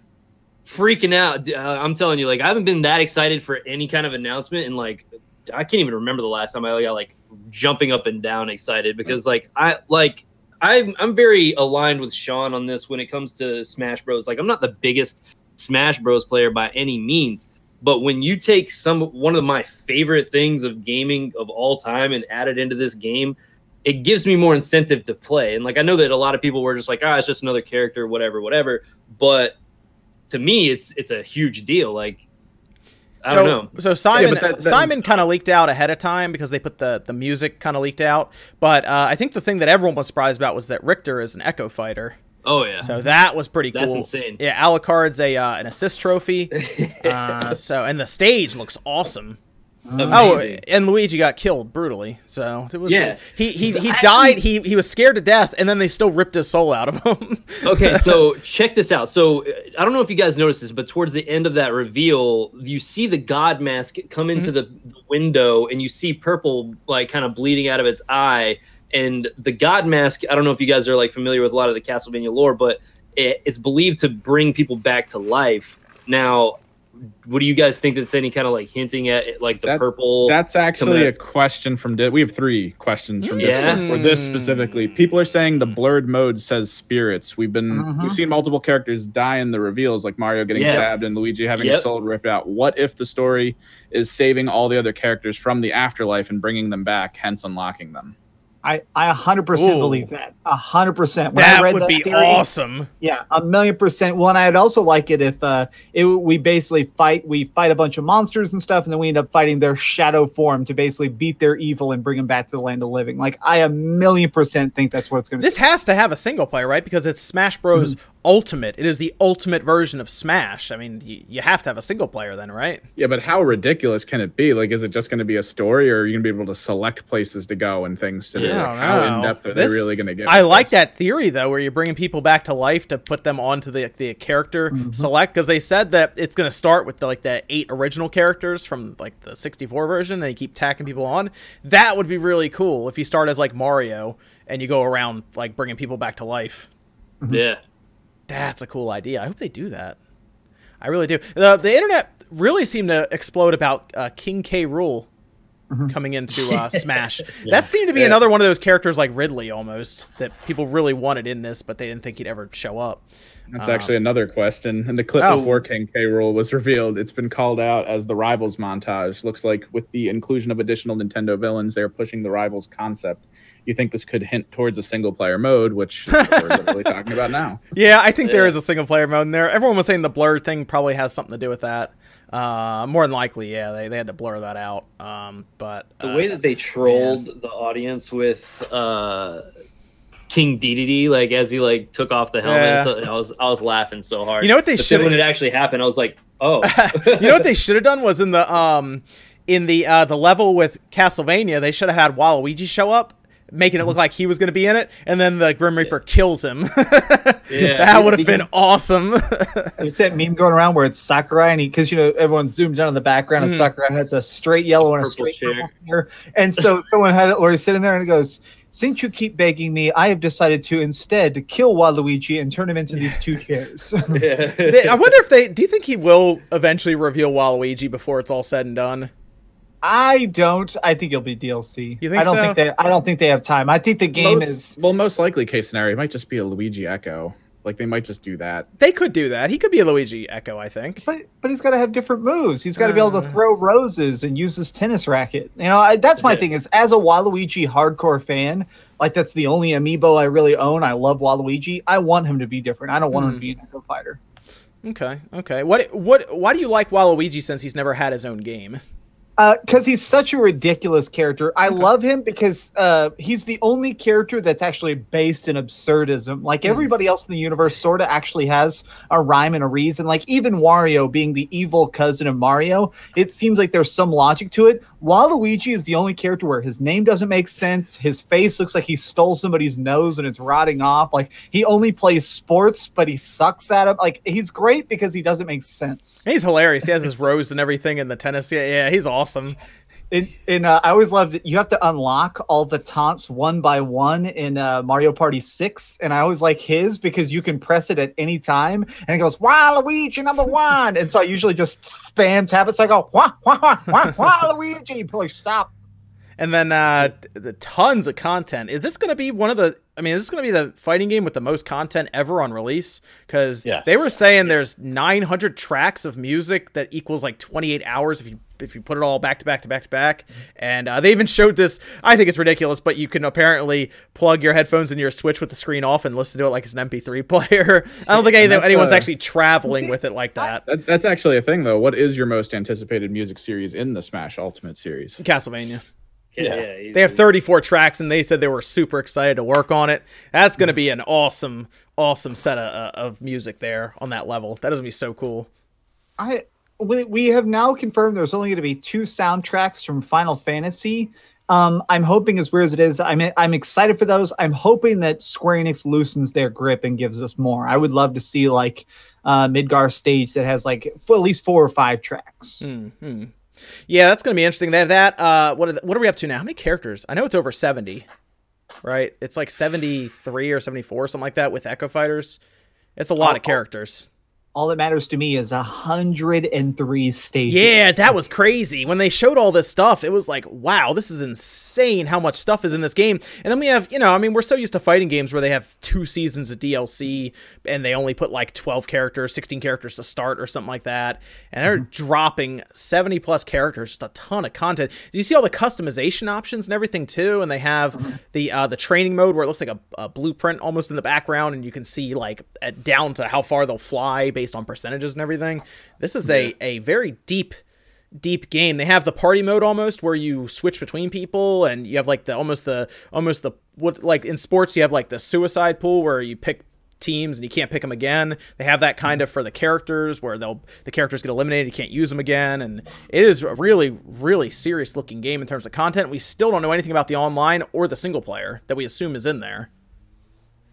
freaking out. Uh, I'm telling you, like I haven't been that excited for any kind of announcement, and like I can't even remember the last time I got like jumping up and down excited because like I like I'm I'm very aligned with Sean on this when it comes to Smash Bros. Like I'm not the biggest Smash Bros. player by any means, but when you take some one of my favorite things of gaming of all time and add it into this game, it gives me more incentive to play. And like I know that a lot of people were just like, ah, it's just another character, whatever, whatever. But to me, it's it's a huge deal. Like I so, don't know. So Simon but that- that- Simon kind of leaked out ahead of time because they put the the music kind of leaked out. But uh, I think the thing that everyone was surprised about was that Richter is an Echo fighter. Oh yeah. So that was pretty cool. That's insane. Yeah, Alucard's a uh, an assist trophy. (laughs) uh, so and the stage looks awesome. Oh, and Luigi got killed brutally. So it was Yeah. he he, he Actually- died. He he was scared to death, and then they still ripped his soul out of him. (laughs) okay, so check this out. So uh, I don't know if you guys noticed this, but towards the end of that reveal, you see the god mask come into the the window, and you see purple like kind of bleeding out of its eye. And the god mask, I don't know if you guys are like familiar with a lot of the Castlevania lore, but it, it's believed to bring people back to life. Now, what do you guys think that's any kind of like hinting at like the That- purple? That's actually a question from. Di- we have three questions from Yeah. Discord for this specifically. People are saying the blurred mode says spirits. We've been Mhm. we've seen multiple characters die in the reveals, like Mario getting Yeah. stabbed and Luigi having Yep. his soul ripped out. What if the story is saving all the other characters from the afterlife and bringing them back, hence unlocking them? I, I 100% Ooh. believe that. 100%. When I that read would be theory- awesome. Yeah, a million percent. Well, and I'd also like it if uh, it, we basically fight, we fight a bunch of monsters and stuff, and then we end up fighting their shadow form to basically beat their evil and bring them back to the land of living. Like, I a million percent think that's what it's going to This has to have a single player, right? Because it's Smash Bros. Mm-hmm. Ultimate. It is the ultimate version of Smash. I mean, you, you have to have a single player then, right? Yeah, but how ridiculous can it be? Like, is it just going to be a story, or are you going to be able to select places to go and things to do? Yeah, Like, I don't how in depth are This- they really going to get? I like this? that theory though, where you're bringing people back to life to put them onto the the character mm-hmm. select because they said that it's going to start with the, like the eight original characters from like the 64 version, and you keep tacking people on. That would be really cool if you start as like Mario and you go around like bringing people back to life. yeah. That's a cool idea. I hope they do that. I really do. The the internet really seemed to explode about uh, King K. Rool coming into uh, (laughs) Smash. That seemed to be Yeah. another one of those characters like Ridley almost that people really wanted in this, but they didn't think he'd ever show up. That's actually another question. In the clip Oh. before King K. Rool was revealed, it's been called out as the Rivals montage. Looks like with the inclusion of additional Nintendo villains, they're pushing the Rivals concept. You think this could hint towards a single player mode, which we're literally (laughs) talking about now. Yeah, I think there Yeah. is a single player mode in there. Everyone was saying the blur thing probably has something to do with that. Uh, more than likely, yeah, they, they had to blur that out. Um, but the uh, way that they trolled the audience with uh King DDD, like as he like took off the helmet, Yeah. and stuff, I was I was laughing so hard. You know what they should've- when it actually happened, I was like, oh, (laughs) you know what they should have done was in the um in the uh the level with Castlevania, they should have had Waluigi show up, making it look like he was going to be in it, and then the Grim Reaper kills him. (laughs) Yeah. that would have been awesome. (laughs) There's that meme going around where it's Sakurai, and he, because you know everyone zoomed in on the background, and Mhm. Sakurai has a straight yellow and a straight chair. purple hair. And so (laughs) someone had it where he's sitting there and he goes, "Since you keep begging me, I have decided to instead kill Waluigi and turn him into these two chairs." yeah. They- I wonder if they. Do you think he will eventually reveal Waluigi before it's all said and done? I don't. I think it'll be DLC. You think I don't so? think they. I don't think they have time. I think the game most, is. well, most likely case scenario it might just be a Luigi Echo. Like they might just do that. They could do that. He could be a Luigi Echo, I think. But, but he's got to have different moves. He's got to be able Uh. to throw roses and use his tennis racket. You know, I, that's my Yeah. thing. Is as a Waluigi hardcore fan, like that's the only amiibo I really own. I love Waluigi. I want him to be different. I don't want him Hmm. to be an Echo Fighter. Okay, okay. What what why do you like Waluigi since he's never had his own game? Because he's such a ridiculous character. I love him because uh, he's the only character that's actually based in absurdism. Like everybody else in the universe, sort of actually has a rhyme and a reason. Like even Wario being the evil cousin of Mario, it seems like there's some logic to it. Waluigi is the only character where his name doesn't make sense. His face looks like he stole somebody's nose and it's rotting off. Like he only plays sports, but he sucks at it. Like he's great because he doesn't make sense. He's hilarious. He has his rose and everything in the tennis. Yeah, yeah, he's awesome. In, in uh, I always loved it. You have to unlock all the taunts one by one in uh, Mario Party Six, and I always like his because you can press it at any time, and it goes Waluigi number one, and so I usually just spam tap it. So I go wah wah wah wah Waluigi. People like stop. And then uh, the tons of content. Is this going to be one of the? I mean, is this going to be the fighting game with the most content ever on release? Because Yes. they were saying there's 900 tracks of music that equals like 28 hours if you if you put it all back to back to back to back. And uh, they even showed this. I think it's ridiculous, but you can apparently plug your headphones into your Switch with the screen off and listen to it like it's an MP3 (laughs) player. I don't think any, anyone's uh, actually traveling with it like that. That, that's actually a thing, though. What is your most anticipated music series in the Smash Ultimate series? Castlevania. Yeah. yeah They have 34 tracks, and they said they were super excited to work on it. That's going to be an awesome, awesome set of, uh, of music there on that level. That is going to be so cool. I we, we have now confirmed there's only going to be two soundtracks from Final Fantasy. Um, I'm hoping, as weird as it is, I'm I'm excited for those. I'm hoping that Square Enix loosens their grip and gives us more. I would love to see like uh, Midgar stage that has like f- at least four or five tracks. hmm Yeah, that's going to be interesting. They have that. Uh, what are the, what are we up to now? How many characters? I know it's over 70, right? It's like 73 or 74, something like that with Echo Fighters. It's a lot Oh, of characters. All that matters to me is a hundred and three stages. Yeah, that was crazy. When they showed all this stuff, it was like, wow, this is insane how much stuff is in this game. And then we have, you know, I mean, we're so used to fighting games where they have two seasons of DLC and they only put like 12 characters, 16 characters to start or something like that. And they're dropping 70 plus characters, just a ton of content. Do you see all the customization options and everything too? And they have the uh, the training mode where it looks like a, a blueprint almost in the background and you can see like down to how far they'll fly based on percentages and everything. This is a, a very deep deep game. They have the party mode almost where you switch between people and you have like the almost the almost the what like in sports you have like the suicide pool where you pick teams and you can't pick them again. They have that kind of for the characters where they'll the characters get eliminated, you can't use them again and it is a really really serious looking game in terms of content. We still don't know anything about the online or the single player that we assume is in there.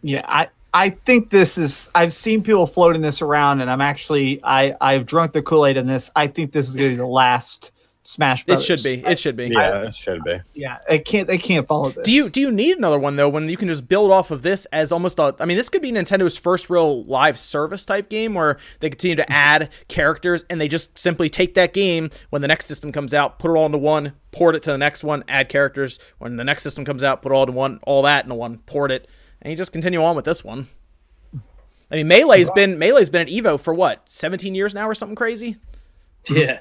Yeah, I I think this is. I've seen people floating this around, and I'm actually I I've drunk the Kool Aid in this. I think this is going to be the last Smash. Bros. It should be. It should be. Yeah, it should be. Yeah, it can't. They can't follow this. Do you do you need another one though when you can just build off of this as almost a I mean this could be Nintendo's first real live service type game where they continue to add characters and they just simply take that game when the next system comes out, put it all into one, port it to the next one, add characters. When the next system comes out, put it all into one, all that into one, port it, and you just continue on with this one. I mean Melee's been Melee's been at Evo for what, 17 years now or something crazy? yeah.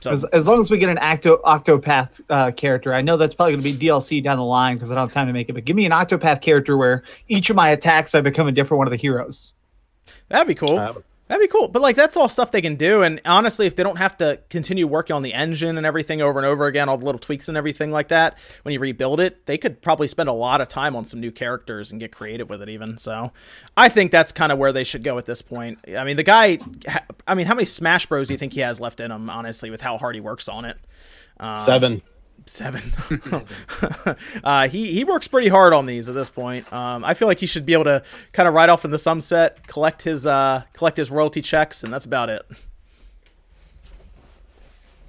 So As, as long as we get an Octo Octopath uh, character, I know that's probably going to be DLC down the line because I don't have time to make it. But give me an Octopath character where each of my attacks I become a different one of the heroes. That'd be cool. Um, That'd be cool. But like that's all stuff they can do. And honestly, if they don't have to continue working on the engine and everything over and over again, all the little tweaks and everything like that, when you rebuild it, they could probably spend a lot of time on some new characters and get creative with it even. So I think that's kind of where they should go at this point. I mean, the guy I mean, how many Smash Bros do you think he has left in him, honestly, with how hard he works on it? Um, Seven. (laughs) seven. uh, he he works pretty hard on these at this point. Um, I feel like he should be able to kind of ride off in the sunset, collect his uh, collect his royalty checks, and that's about it.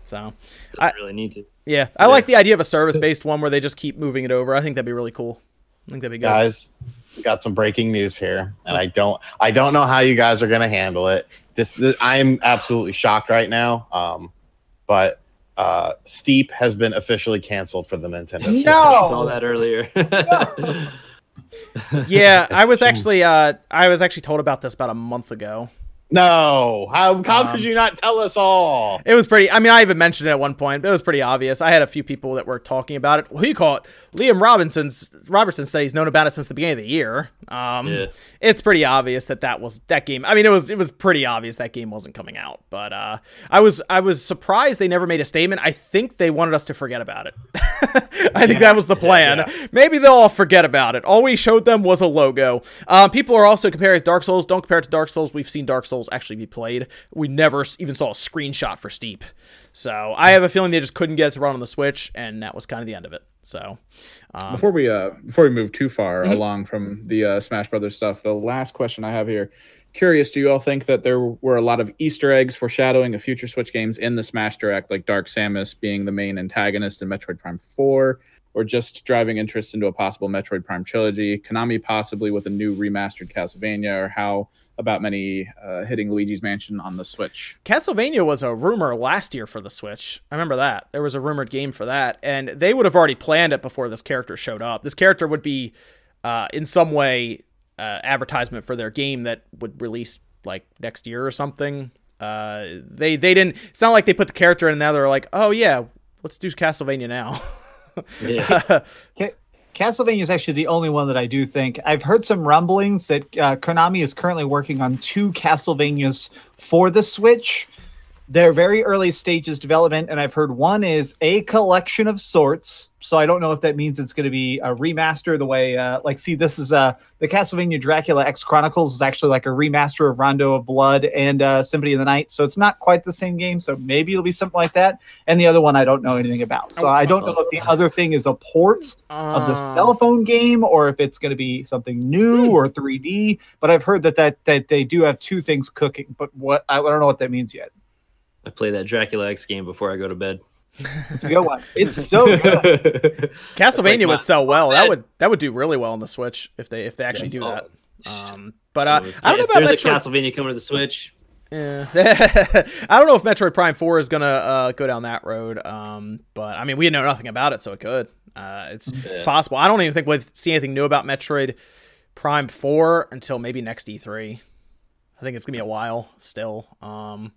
So, Doesn't I- really need to. yeah, I like the idea of a service based one where they just keep moving it over. I think that'd be really cool. I think that'd be good. guys got some breaking news here and i don't i don't know how you guys are going to handle it this, this i'm absolutely shocked right now um but uh steep has been officially canceled for the nintendo Switch. No! I saw that earlier. (laughs) Yeah, I was actually uh, I was actually told about this about a month ago. No how, how Um, could you not tell us all It was pretty. I mean, I even mentioned it at one point. But it was pretty obvious. I had a few people that were talking about it. What do you call it? Liam Robinson's Robertson said he's known about it since the beginning of the year. Um, Yeah. It's pretty obvious that that was that game. I mean, it was it was pretty obvious that game wasn't coming out. But uh, I was I was surprised they never made a statement. I think they wanted us to forget about it. (laughs) I think that was the plan. yeah. Maybe they'll all forget about it. All we showed them was a logo. Um, people are also comparing Dark Souls. Don't compare it to Dark Souls. We've seen Dark Souls actually be played. We never even saw a screenshot for Steep. So I have a feeling they just couldn't get it to run on the Switch, and that was kind of the end of it. So um, Before we uh before we move too far Mhm. along from the uh, Smash Brothers stuff, the last question I have here curious, do you all think that there were a lot of Easter eggs foreshadowing of future Switch games in the Smash Direct, like Dark Samus being the main antagonist in Metroid Prime 4, or just driving interest into a possible Metroid Prime trilogy? Konami possibly with a new remastered Castlevania, or how about many uh, hitting Luigi's Mansion on the Switch? Castlevania was a rumor last year for the Switch. I remember that. There was a rumored game for that, and they would have already planned it before this character showed up. This character would be, uh, in some way, uh, advertisement for their game that would release like next year or something. Uh, they they didn't. It's not like they put the character in now. They're like, oh yeah, let's do Castlevania now. Yeah. (laughs) Ca- Castlevania is actually the only one that I do think. I've heard some rumblings that uh, Konami is currently working on two Castlevanias for the Switch. They're very early stages development, and I've heard one is a collection of sorts. So I don't know if that means it's going to be a remaster. The way, uh, like, see, this is uh, the Castlevania Dracula X Chronicles is actually like a remaster of Rondo of Blood and uh, Symphony of the Night. So it's not quite the same game. So maybe it'll be something like that. And the other one I don't know anything about. So I don't know if the other thing is a port of the Uh, cell phone game or if it's going to be something new or 3D. But I've heard that that that they do have two things cooking. But what I, I don't know what that means yet. I play that Dracula X game before I go to bed. It's a good one. It's so (laughs) good. Castlevania my- would sell well. That would that would do really well on the Switch if they if they actually do that. Um, but uh, If I don't know about there's a Metroid. Castlevania coming to the Switch. Yeah. (laughs) I don't know if Metroid Prime Four is gonna uh, go down that road. Um, but I mean, we know nothing about it, so it could. Uh, it's it's possible. I don't even think we'll see anything new about Metroid Prime Four until maybe next E3. I think it's gonna be a while still. Um,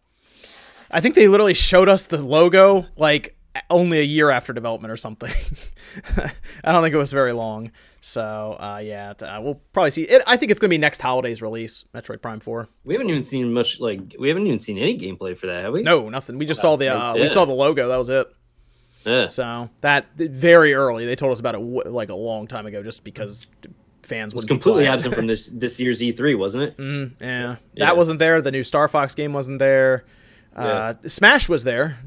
I think they literally showed us the logo like only a year after development or something. (laughs) I don't think it was very long. So uh, yeah, uh, we'll probably see it. I think it's gonna be next holiday's release, Metroid Prime Four. We haven't even seen much. Like we haven't even seen any gameplay for that, have we? No, nothing. We just saw the uh, we saw the logo. That was it. Yeah. So that very early. They told us about it w- like a long time ago, just because fans was would completely absent from this this year's E3, wasn't it? Mm, yeah, Yeah. that wasn't there. The new Star Fox game wasn't there. Uh, Smash was there.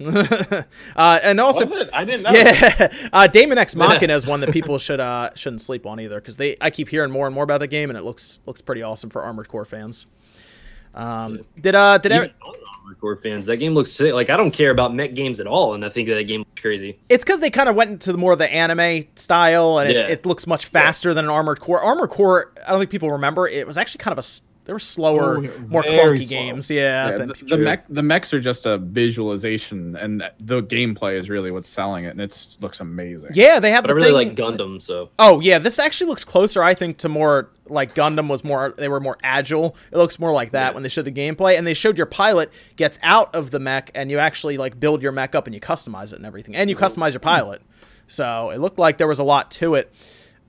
(laughs) uh, and also, Was it? I didn't know. yeah, uh, Daemon X (laughs) Machina is one that people should uh, shouldn't sleep on either because they I keep hearing more and more about the game and it looks looks pretty awesome for Armored Core fans. Um, did uh did Even ever, non-Armored Core fans, that game looks sick. Like I don't care about mech games at all, and I think that, that game looks crazy. it's because they kind of went into the more of the anime style and Yeah. it, it looks much faster than an armored core armored core i don't think people remember it was actually kind of a s- they were slower Oh, more clunky slow. games yeah, Yeah, than the, the mech the mechs are just a visualization, and the gameplay is really what's selling it, and it looks amazing. yeah they have But I really thing- like Gundam, so. Oh yeah this actually looks closer i think to more like gundam was more they were more agile. It looks more like that Yeah. when they showed the gameplay and they showed your pilot gets out of the mech and you actually like build your mech up and you customize it and everything and you customize your pilot. So it looked like there was a lot to it.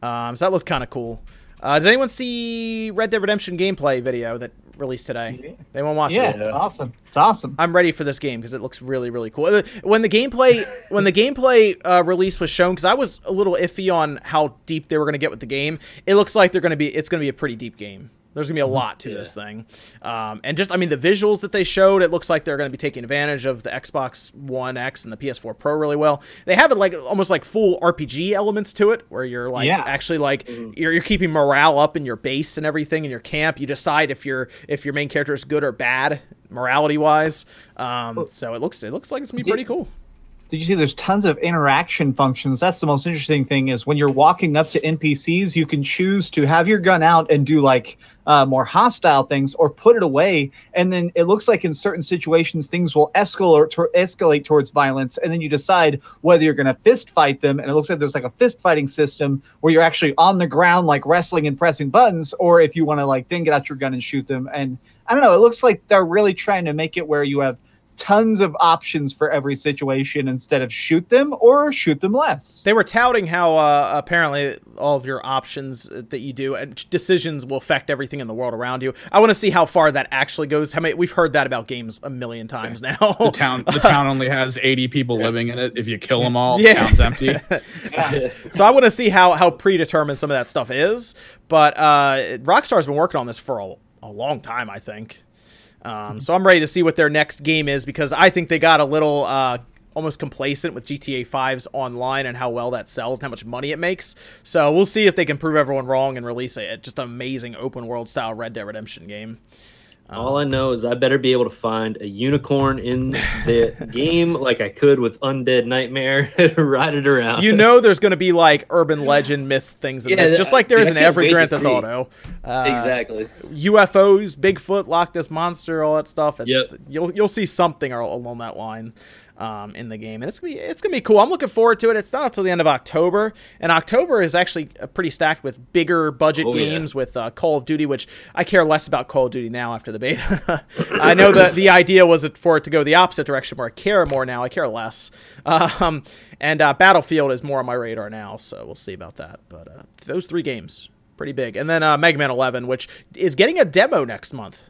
Um, so that looked kind of cool uh, did anyone see red dead redemption gameplay video that released today anyone watch yeah, it Yeah, it's awesome. It's awesome. I'm ready for this game because it looks really, really cool. Uh, When the gameplay, (laughs) when the gameplay uh, release was shown, because I was a little iffy on how deep they were going to get with the game. It looks like they're going to be. It's going to be a pretty deep game. There's gonna be a lot to Yeah. this thing, um, and just I mean the visuals that they showed. It looks like they're gonna be taking advantage of the Xbox One X and the PS4 Pro really well. They have it like almost like full RPG elements to it, where you're like Yeah. actually like you're, you're keeping morale up in your base and everything in your camp. You decide if your if your main character is good or bad morality wise. Um, so it looks it looks like it's gonna be pretty cool. Did you see there's tons of interaction functions? That's the most interesting thing is when you're walking up to NPCs, you can choose to have your gun out and do like uh, more hostile things or put it away. And then it looks like in certain situations, things will escalate, to- escalate towards violence. And then you decide whether you're going to fist fight them. And it looks like there's like a fist fighting system where you're actually on the ground, like wrestling and pressing buttons, or if you want to like then get out your gun and shoot them. And I don't know, it looks like they're really trying to make it where you have tons of options for every situation instead of shoot them or shoot them less. They were touting how uh, apparently all of your options that you do and decisions will affect everything in the world around you. I want to see how far that actually goes. How many we've heard that about games a million times now. The town the town only (laughs) has 80 people living in it. If you kill them all, Yeah. the town's empty. (laughs) so I want to see how how predetermined some of that stuff is. But uh, Rockstar's been working on this for a, a long time, I think. Um, so I'm ready to see what their next game is because I think they got a little uh, almost complacent with GTA 5's online and how well that sells and how much money it makes. So we'll see if they can prove everyone wrong and release a just an amazing open world style Red Dead Redemption game. All I know is I better be able to find a unicorn in (laughs) the game like I could with Undead Nightmare (laughs) and ride it around. You know, there's going to be like urban legend myth things in Yeah, this, just like there is in every Grand Theft. Auto. Uh, exactly. UFOs, Bigfoot, Loch Ness monster, all that stuff. It's, Yep. You'll you'll see something along that line um, in the game, and it's gonna be it's gonna be cool. I'm looking forward to it. It's not until the end of October, and October is actually uh, pretty stacked with bigger budget Oh, yeah. games with uh, Call of Duty, which I care less about Call of Duty now after the beta. (laughs) I know that the idea was for it to go the opposite direction, where I care more now. I care less, (laughs) um, and uh, Battlefield is more on my radar now, so we'll see about that. But uh, those three games. Pretty big, and then uh, Mega Man 11, which is getting a demo next month.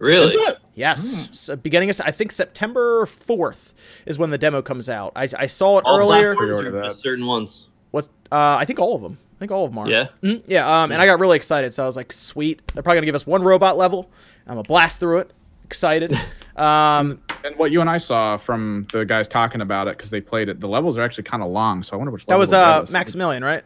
Really? Is it? Yes, so beginning of I think September fourth is when the demo comes out. I, I saw it All earlier. platforms or Pre-order that. just certain ones. What? Uh, I think all of them. I think all of them are. Yeah. Mhm, yeah. Um, and I got really excited, so I was like, sweet. They're probably gonna give us one robot level. I'm gonna blast through it. Excited. (laughs) Um, And what you and I saw from the guys talking about it because they played it, the levels are actually kind of long. So I wonder which that level was will get uh. Maximilian, right?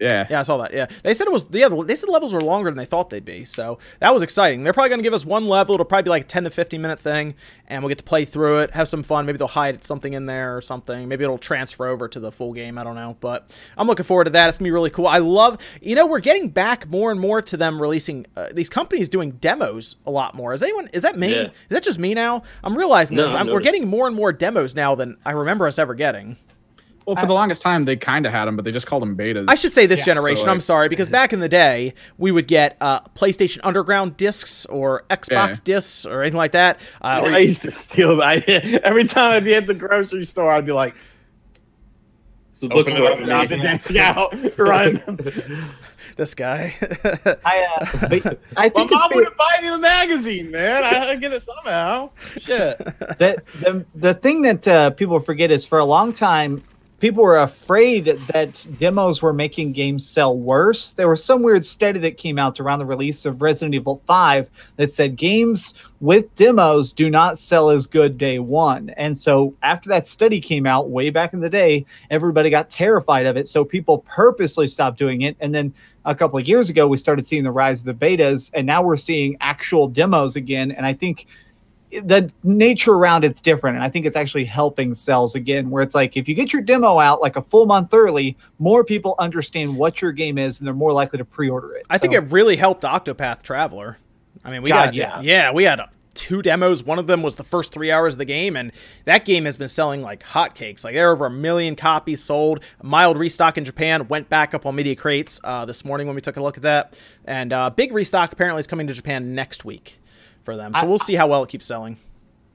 Yeah. Yeah, I saw that. Yeah, they said it was. Yeah, they said the levels were longer than they thought they'd be. So that was exciting. They're probably going to give us one level. It'll probably be like a ten to fifteen minute thing, and we'll get to play through it, have some fun. Maybe they'll hide something in there or something. Maybe it'll transfer over to the full game. I don't know, but I'm looking forward to that. It's gonna be really cool. I love. You know, we're getting back more and more to them releasing uh, these companies doing demos a lot more. Is anyone? Is that me? Yeah. Is that just me now? I'm realizing No, this. I'm, we're getting more and more demos now than I remember us ever getting. Well, for the longest time, they kind of had them, but they just called them betas. I should say this Yeah, generation. so, like- I'm sorry because back in the day, we would get uh, PlayStation Underground discs or Xbox Yeah. discs or anything like that. Uh, or- I used to steal that. (laughs) Every time I'd be at the grocery store, I'd be like, It's a open it bookstore up, not the me. disc out, (laughs) run. (laughs) this guy. I, uh, but I My think mom wouldn't buy me the magazine, man. I had to get it somehow. Shit. the, the the thing that uh, people forget is for a long time people were afraid that demos were making games sell worse. There was some weird study that came out around the release of resident evil 5 that said games with demos do not sell as good day one. And so after that study came out way back in the day everybody got terrified of it. So people purposely stopped doing it. And then a couple of years ago we started seeing the rise of the betas and now we're seeing actual demos again. And i think the nature around it's different and i think it's actually helping sales again where it's like if you get your demo out like a full month early more people understand what your game is and they're more likely to pre-order it I think it really helped Octopath Traveler. I mean, we God, got yeah. yeah, we had two demos. One of them was the first three hours of the game, and that game has been selling like hotcakes. Like there are over a million copies sold. A mild restock in Japan went back up on media crates uh, this morning when we took a look at that, and uh, big restock apparently is coming to Japan next week for them. So I- we'll see how well it keeps selling.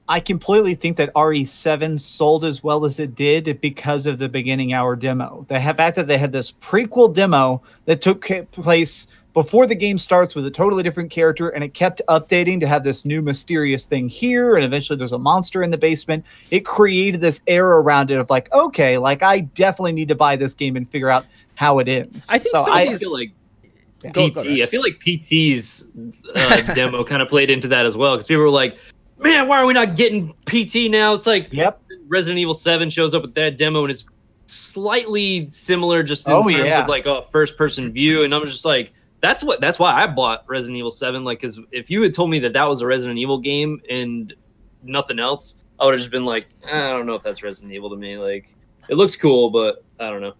I completely think that RE7 sold as well as it did because of the beginning hour demo. The fact that they had this prequel demo that took place before the game starts with a totally different character and it kept updating to have this new mysterious thing here and eventually there's a monster in the basement. It created this air around it of like, okay, like I definitely need to buy this game and figure out how it ends. I think so some of I, I these- feel like Go- PT. go, Dash. I feel like PT's uh, (laughs) demo kind of played into that as well because people were like, "Man, why are we not getting PT now?" It's like Yep. Resident Evil Seven shows up with that demo and it's slightly similar, just in Oh, terms yeah. of like a first-person view. And I'm just like, that's what that's why I bought Resident Evil Seven. Like, because if you had told me that that was a Resident Evil game and nothing else, I would have just been like, I don't know if that's Resident Evil to me. Like, it looks cool, but I don't know.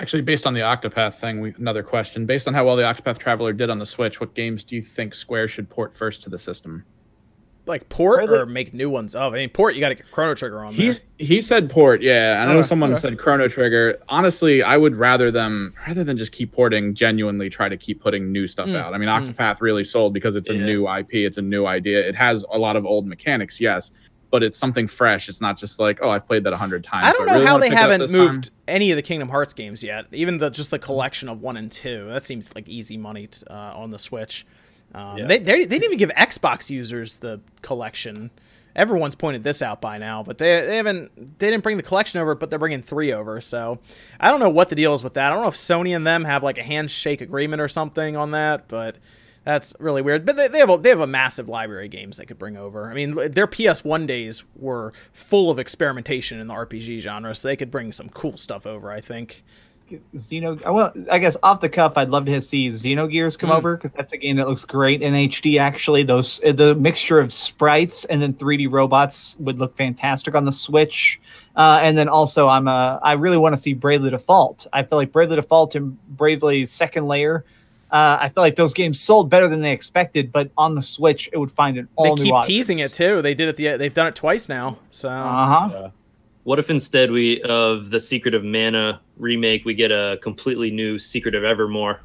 Actually, based on the Octopath thing, we, another question. Based on how well the Octopath Traveler did on the Switch, what games do you think Square should port first to the system? Like port or make new ones? Oh, I mean port. You got to get Chrono Trigger on there. he he said port, yeah. I know Okay, someone okay. said Chrono Trigger. Honestly, I would rather them rather than just keep porting, genuinely try to keep putting new stuff Mm, out. I mean, mm. Octopath really sold because it's a Yeah. new IP, it's a new idea. It has a lot of old mechanics, yes, but it's something fresh. It's not just like, oh, I've played that a hundred times. I Do don't know really how they pick it up haven't moved time? any of the Kingdom Hearts games yet. Even the just the collection of one and two. That seems like easy money t- uh, on the Switch. Um, Yeah. they, they they didn't even give Xbox users the collection. Everyone's pointed this out by now, but they, they haven't. They didn't bring the collection over, but they're bringing three over. So I don't know what the deal is with that. I don't know if Sony and them have like a handshake agreement or something on that, but That's really weird. But they, they have a, they have a massive library of games they could bring over. I mean, their PS1 days were full of experimentation in the RPG genre, so they could bring some cool stuff over. I think. Xeno. Well, I guess off the cuff, I'd love to see Xenogears come Mm. over because that's a game that looks great in HD. Actually, those uh, the mixture of sprites and then 3D robots would look fantastic on the Switch. Uh, and then also, I'm uh, I really want to see Bravely Default. I feel like Bravely Default and Bravely Second Layer. Uh, I feel like those games sold better than they expected, but on the Switch, it would find an They all new keep audience. teasing it too. They did it. The, they've done it twice now. So Uh huh. What if instead we of the Secret of Mana remake, we get a completely new Secret of Evermore?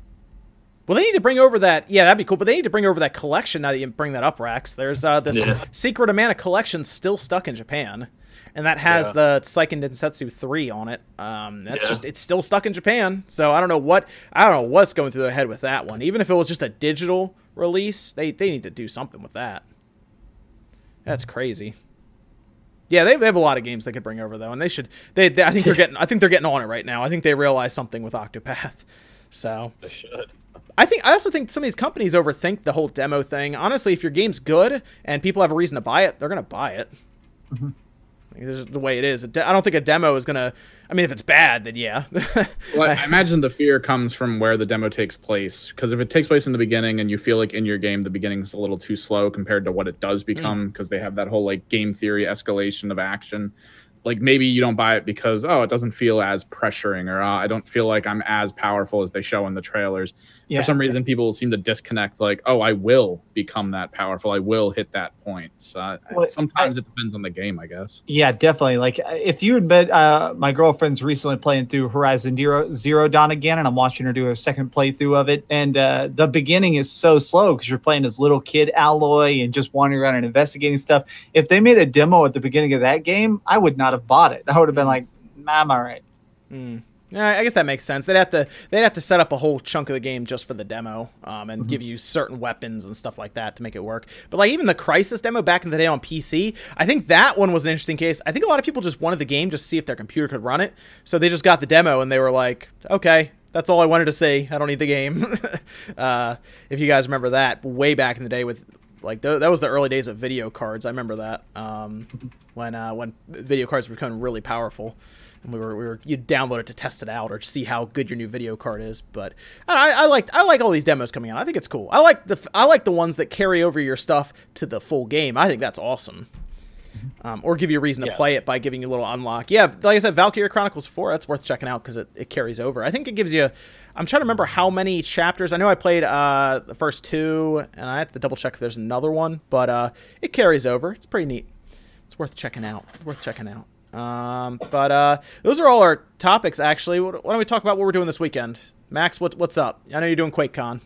Well, they need to bring over that. Yeah, that'd be cool. But they need to bring over that collection now that you bring that up, Rex. There's uh, this Yeah. Secret of Mana collection still stuck in Japan, and that has Yeah. the Seiken Densetsu three on it. Um, that's Yeah. just it's still stuck in Japan. So I don't know what I don't know what's going through their head with that one. Even if it was just a digital release, they they need to do something with that. That's crazy. Yeah, they, they have a lot of games they could bring over though, and they should. They, they I think they're (laughs) getting. I think they're getting on it right now. I think they realize something with Octopath. So They should. I think I also think some of these companies overthink the whole demo thing. Honestly, if your game's good and people have a reason to buy it, they're gonna buy it. I think This is the way it is. I don't think a demo is gonna. I mean, if it's bad, then yeah. (laughs) Well, I imagine the fear comes from where the demo takes place. Because if it takes place in the beginning and you feel like in your game the beginning's a little too slow compared to what it does become, because they have that whole like game theory escalation of action, like maybe you don't buy it because oh it doesn't feel as pressuring or uh, I don't feel like I'm as powerful as they show in the trailers. Yeah. For some reason, people seem to disconnect. Like oh I will become that powerful. I will hit that point. So uh, Well, sometimes it depends on the game, I guess. Yeah, definitely. Like if you admit, uh, my girlfriend's recently playing through Horizon Zero, Zero Dawn again, and I'm watching her do a second playthrough of it. And uh, the beginning is so slow because you're playing as little kid Aloy and just wandering around and investigating stuff. If they made a demo at the beginning of that game, I would not have bought it. I would have been like, nah, I'm all right. Mm. Yeah, I guess that makes sense. They'd have to they'd have to set up a whole chunk of the game just for the demo, um, and give you certain weapons and stuff like that to make it work. But like even the Crysis demo back in the day on PC, I think that one was an interesting case. I think a lot of people just wanted the game just to see if their computer could run it, so they just got the demo and they were like, okay. That's all I wanted to see. I don't need the game. (laughs) uh, if you guys remember that, way back in the day with like th- that was the early days of video cards. I remember that um, (laughs) when uh, when video cards were becoming really powerful, we were we were you'd download it to test it out or see how good your new video card is. But I, I like I like all these demos coming out. I think it's cool. I like the I like the ones that carry over your stuff to the full game. I think that's awesome. Um, or give you a reason to Yes. play it by giving you a little unlock. Yeah, like I said, Valkyria Chronicles 4, that's worth checking out because it, it carries over. I think it gives you. I'm trying to remember how many chapters. I know I played uh, the first two, and I have to double check if there's another one, but uh, it carries over. It's pretty neat. It's worth checking out. Worth checking out. Um, but uh, those are all our topics, actually. Why don't we talk about what we're doing this weekend? Max, what, what's up? I know you're doing QuakeCon.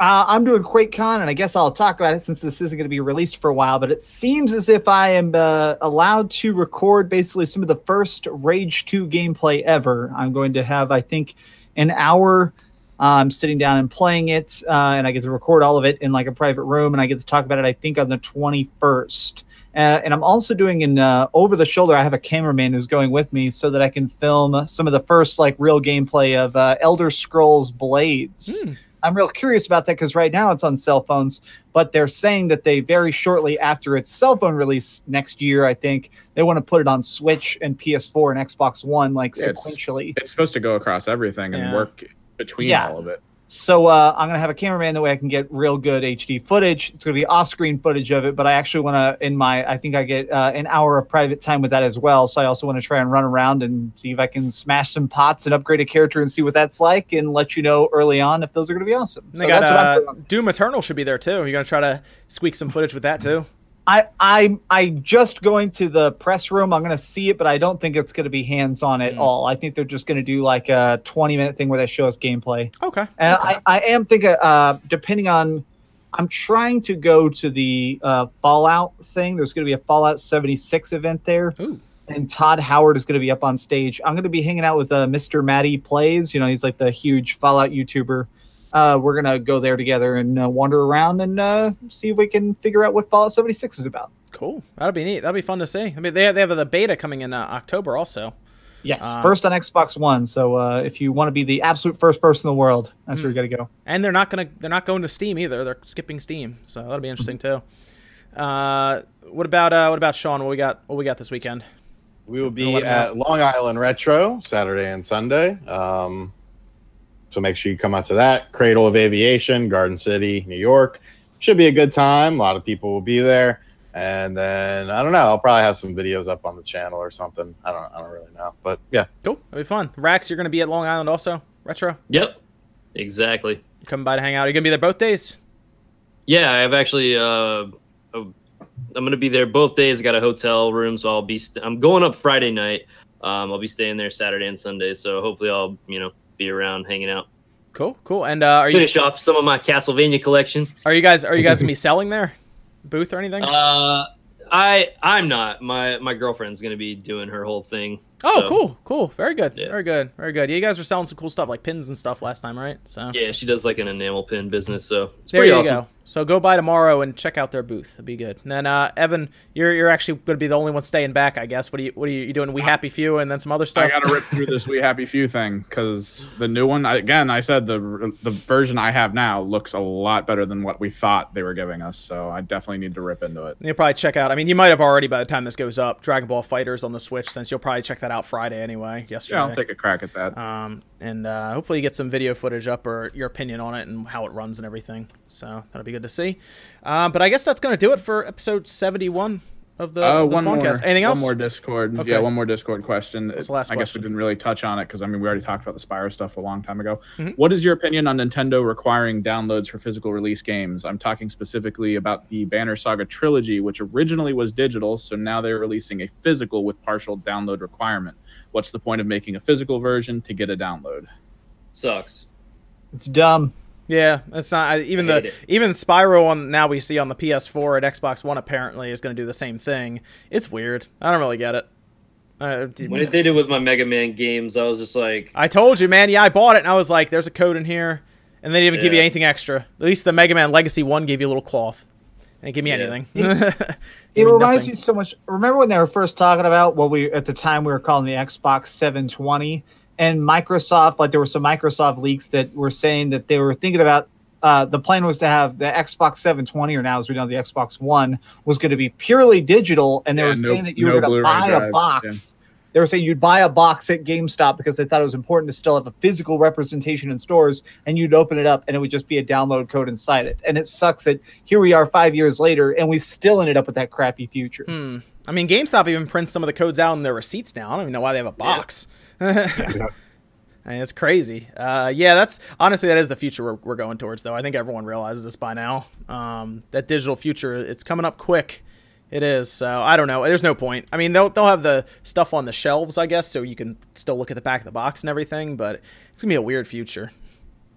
Uh, I'm doing QuakeCon, and I guess I'll talk about it since this isn't going to be released for a while. But it seems as if I am uh, allowed to record basically some of the first Rage 2 gameplay ever. I'm going to have, I think, an hour. Um, sitting down and playing it, uh, and I get to record all of it in like a private room, and I get to talk about it. I think on the 21st. Uh, and I'm also doing an uh, over the shoulder. I have a cameraman who's going with me so that I can film some of the first like real gameplay of uh, Elder Scrolls Blades. Hmm. I'm real curious about that because right now it's on cell phones, but they're saying that they very shortly after its cell phone release next year, I think they want to put it on Switch and PS4 and Xbox One like Yeah, it's- sequentially. It's supposed to go across everything and Yeah. work between Yeah. all of it. So uh, I'm gonna have a cameraman that way I can get real good HD footage. It's gonna be off-screen footage of it, but I actually want to in my I think I get uh, an hour of private time with that as well. So I also want to try and run around and see if I can smash some pots and upgrade a character and see what that's like, and let you know early on if those are gonna be awesome. And So they got that's what I'm uh, putting on. Doom Eternal should be there too. You're gonna try to squeak some footage with that too. I I I just going to the press room. I'm gonna see it, but I don't think it's gonna be hands on at Mm. all. I think they're just gonna do like a 20 minute thing where they show us gameplay. Okay. And okay. I, I am thinking, uh, depending on, I'm trying to go to the uh, Fallout thing. There's going to be a Fallout 76 event there, Ooh. and Todd Howard is going to be up on stage. I'm going to be hanging out with uh, Mr. Matty Plays. You know, he's like the huge Fallout YouTuber. Uh, we're going to go there together and uh, wander around and uh, see if we can figure out what Fallout 76 is about. Cool. That'll be neat. That'll be fun to see. I mean, they have, they have the beta coming in uh, October also. Yes, Uh, first on Xbox One. So uh, if you want to be the absolute first person in the world, that's where you got to go. And they're not gonna they're not going to Steam either. They're skipping Steam, so that'll be interesting too. Uh, what about uh, what about Sean? What we got? What we got this weekend? We will be at Long Island Retro Saturday and Sunday. Um, so make sure you come out to that. Cradle of Aviation, Garden City, New York. Should be a good time. A lot of people will be there. And then I don't know. I'll probably have some videos up on the channel or something. I don't. I don't really know. But yeah, Cool, that'll be fun. Rax, you're gonna be at Long Island also. Retro, Yep. Exactly. you coming by to hang out? Are you gonna be there both days? Yeah, I've actually. Uh, uh, I'm gonna be there both days. I got a hotel room, so I'll be. St- I'm going up Friday night. Um, I'll be staying there Saturday and Sunday. So hopefully, I'll you know be around hanging out. Cool, cool. And uh, are you Finish off some of my Castlevania collection. are you guys are you guys gonna be (laughs) selling there, booth or anything? Uh, I I'm not. My my girlfriend's gonna be doing her whole thing. oh, so- cool, cool. Very good, Yeah. very good, very good. Yeah, you guys were selling some cool stuff like pins and stuff last time, right? So Yeah, she does like an enamel pin business, so it's there pretty you awesome. go. So go by tomorrow and check out their booth. It'd be good. And then uh, Evan, you're you're actually going to be the only one staying back, I guess. What are you what are you, you doing? We happy few and then some other stuff. I gotta rip through this We Happy Few thing because the new one, again, I said the the version I have now looks a lot better than what we thought they were giving us. So I definitely need to rip into it. You'll probably check out. I mean, you might have already by the time this goes up. Dragon Ball FighterZ on the Switch, since you'll probably check that out Friday anyway. Yesterday. Yeah, I'll take a crack at that. um, and uh, hopefully you get some video footage up or your opinion on it and how it runs and everything. So that'll be good to see. Um, but I guess that's going to do it for episode 71 of the, Uh, the one more. Anything else? One more Discord. Okay. Yeah, one more Discord question. The last I guess we didn't really touch on it because I mean we already talked about the Spyro stuff a long time ago. Mhm. What is your opinion on Nintendo requiring downloads for physical release games? I'm talking specifically about the Banner Saga trilogy, which originally was digital, so now they're releasing a physical with partial download requirement. What's the point of making a physical version to get a download? Sucks. It's dumb. Yeah, it's not I, even I the it. even Spyro on now we see on the PS4 and Xbox One apparently is going to do the same thing. It's weird. I don't really get it. Uh, d- When they did with my Mega Man games, I was just like, I told you, man. Yeah, I bought it and I was like, "There's a code in here," and they didn't even give you anything extra. At least the Mega Man Legacy One gave you a little cloth. They didn't give me Yeah. anything. It (laughs) Gave me reminds nothing. me so much. Remember when they were first talking about what we at the time we were calling the Xbox 720 and Microsoft? Like there were some Microsoft leaks that were saying that they were thinking about. Uh, the plan was to have the Xbox 720, or now as we know, the Xbox One was going to be purely digital, and they Yeah, were no- saying that you no were going to Blu-ray buy a drive, box. They were saying you'd buy a box at GameStop because they thought it was important to still have a physical representation in stores, and you'd open it up and it would just be a download code inside it. And it sucks that here we are five years later, and we still ended up with that crappy future. Hmm. I mean, GameStop even prints some of the codes out in their receipts now. I don't even know why they have a box. (laughs) I mean, it's crazy. Uh, yeah, that's honestly that is the future we're, we're going towards, though. I think everyone realizes this by now. Um, that digital future, it's coming up quick. It is. So I don't know. There's no point. I mean, they'll they'll have the stuff on the shelves, I guess, so you can still look at the back of the box and everything. But it's gonna be a weird future.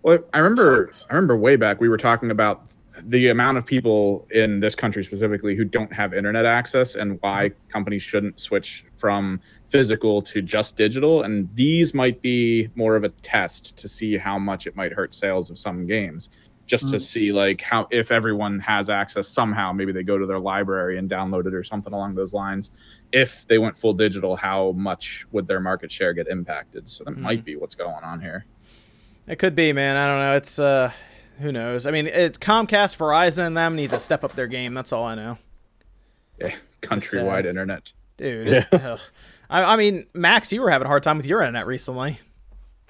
Well, I remember I remember way back we were talking about the amount of people in this country specifically who don't have internet access and why mm-hmm. companies shouldn't switch from physical to just digital and these might be more of a test to see how much it might hurt sales of some games just to Mm. see like how if everyone has access somehow maybe they go to their library and download it or something along those lines if they went full digital how much would their market share get impacted so that Mhm. might be what's going on here It could be, man. I don't know. It's uh, who knows? I mean, it's Comcast, Verizon, and them need to step up their game. That's all I know. yeah countrywide internet Dude, ugh. I, I mean, Max, you were having a hard time with your internet recently.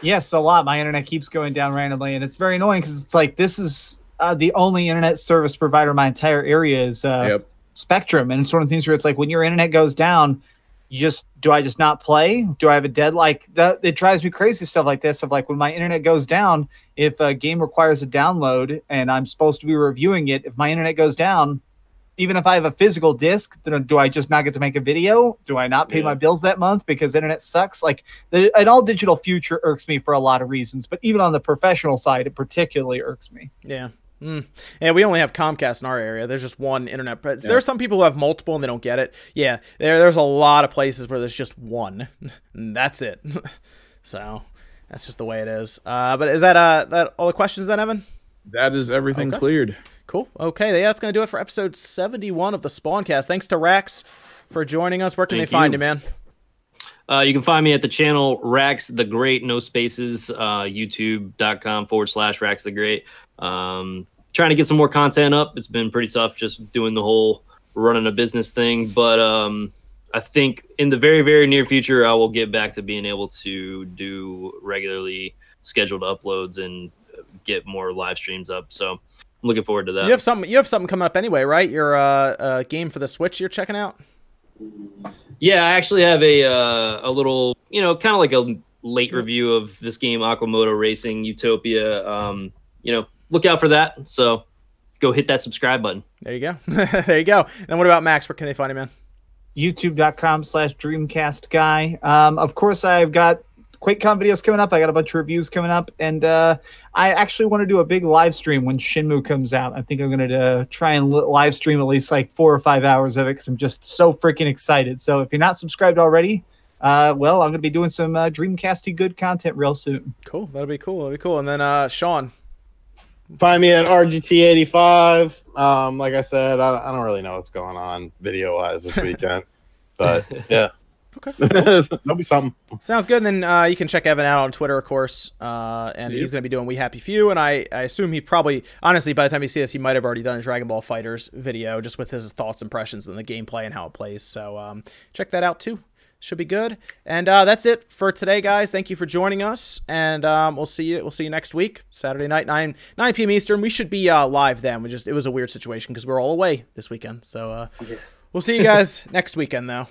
Yes, a lot. My internet keeps going down randomly, and it's very annoying because it's like this is uh, the only internet service provider in my entire area is uh, yep Spectrum, and it's one of the things where it's like when your internet goes down, you just do I just not play? Do I have a dead like that? It drives me crazy stuff like this. Of like when my internet goes down, if a game requires a download and I'm supposed to be reviewing it, if my internet goes down, even if I have a physical disc, then do I just not get to make a video? Do I not pay Yeah. my bills that month because internet sucks? Like the, an all digital future irks me for a lot of reasons, but even on the professional side, it particularly irks me. Yeah. Mm. Yeah, we only have Comcast in our area. There's just one internet. But Yeah. there are some people who have multiple and they don't get it. Yeah, there, there's a lot of places where there's just one. (laughs) and that's it. (laughs) so that's just the way it is. Uh, but is that uh that all the questions then, Evan? That is everything Okay. cleared. Cool. Okay, yeah, that's gonna do it for episode 71 of the Spawncast. Thanks to Rax for joining us. Where can Thank they find you. you, man? Uh, you can find me at the channel Rax the Great, no spaces, uh, youtube.com forward slash Rax the Great. Um, trying to get some more content up. It's been pretty tough just doing the whole running a business thing. But um, I think in the very, very near future, I will get back to being able to do regularly scheduled uploads and get more live streams up. So I'm looking forward to that. You have something. You have something coming up anyway, right? Your uh, uh, game for the Switch you're checking out. Yeah, I actually have a uh, a little, you know, kind of like a late review of this game, Aqua Moto Racing Utopia. Um, you know, look out for that. So go hit that subscribe button. There you go. (laughs) there you go. And what about Max? Where can they find you, man? youtube.com slash dreamcast guy um, of course i've got QuakeCon videos coming up. I got a bunch of reviews coming up, and uh, I actually want to do a big live stream when Shenmue comes out. I think I'm going to uh, try and li- live stream at least like four or five hours of it because I'm just so freaking excited. So if you're not subscribed already, uh, well, I'm going to be doing some uh, Dreamcasty good content real soon. Cool. That'll be cool. That'll be cool. And then uh, Sean. Find me at RGT85. Um, like I said, I, I don't really know what's going on video wise this weekend, (laughs) but yeah. Okay. (laughs) That'll be something. Sounds good. And then uh, you can check Evan out on Twitter, of course. Uh, and he's going to be doing We Happy Few. And I, I assume he probably, honestly, by the time you see this, he might have already done a Dragon Ball FighterZ video just with his thoughts, impressions, and the gameplay and how it plays. So um, check that out too. Should be good. And uh, that's it for today, guys. Thank you for joining us, and um, we'll see you. We'll see you next week, Saturday night, nine nine p.m. Eastern. We should be uh, live then. We just it was a weird situation because we're all away this weekend. So uh, we'll see you guys (laughs) next weekend, though.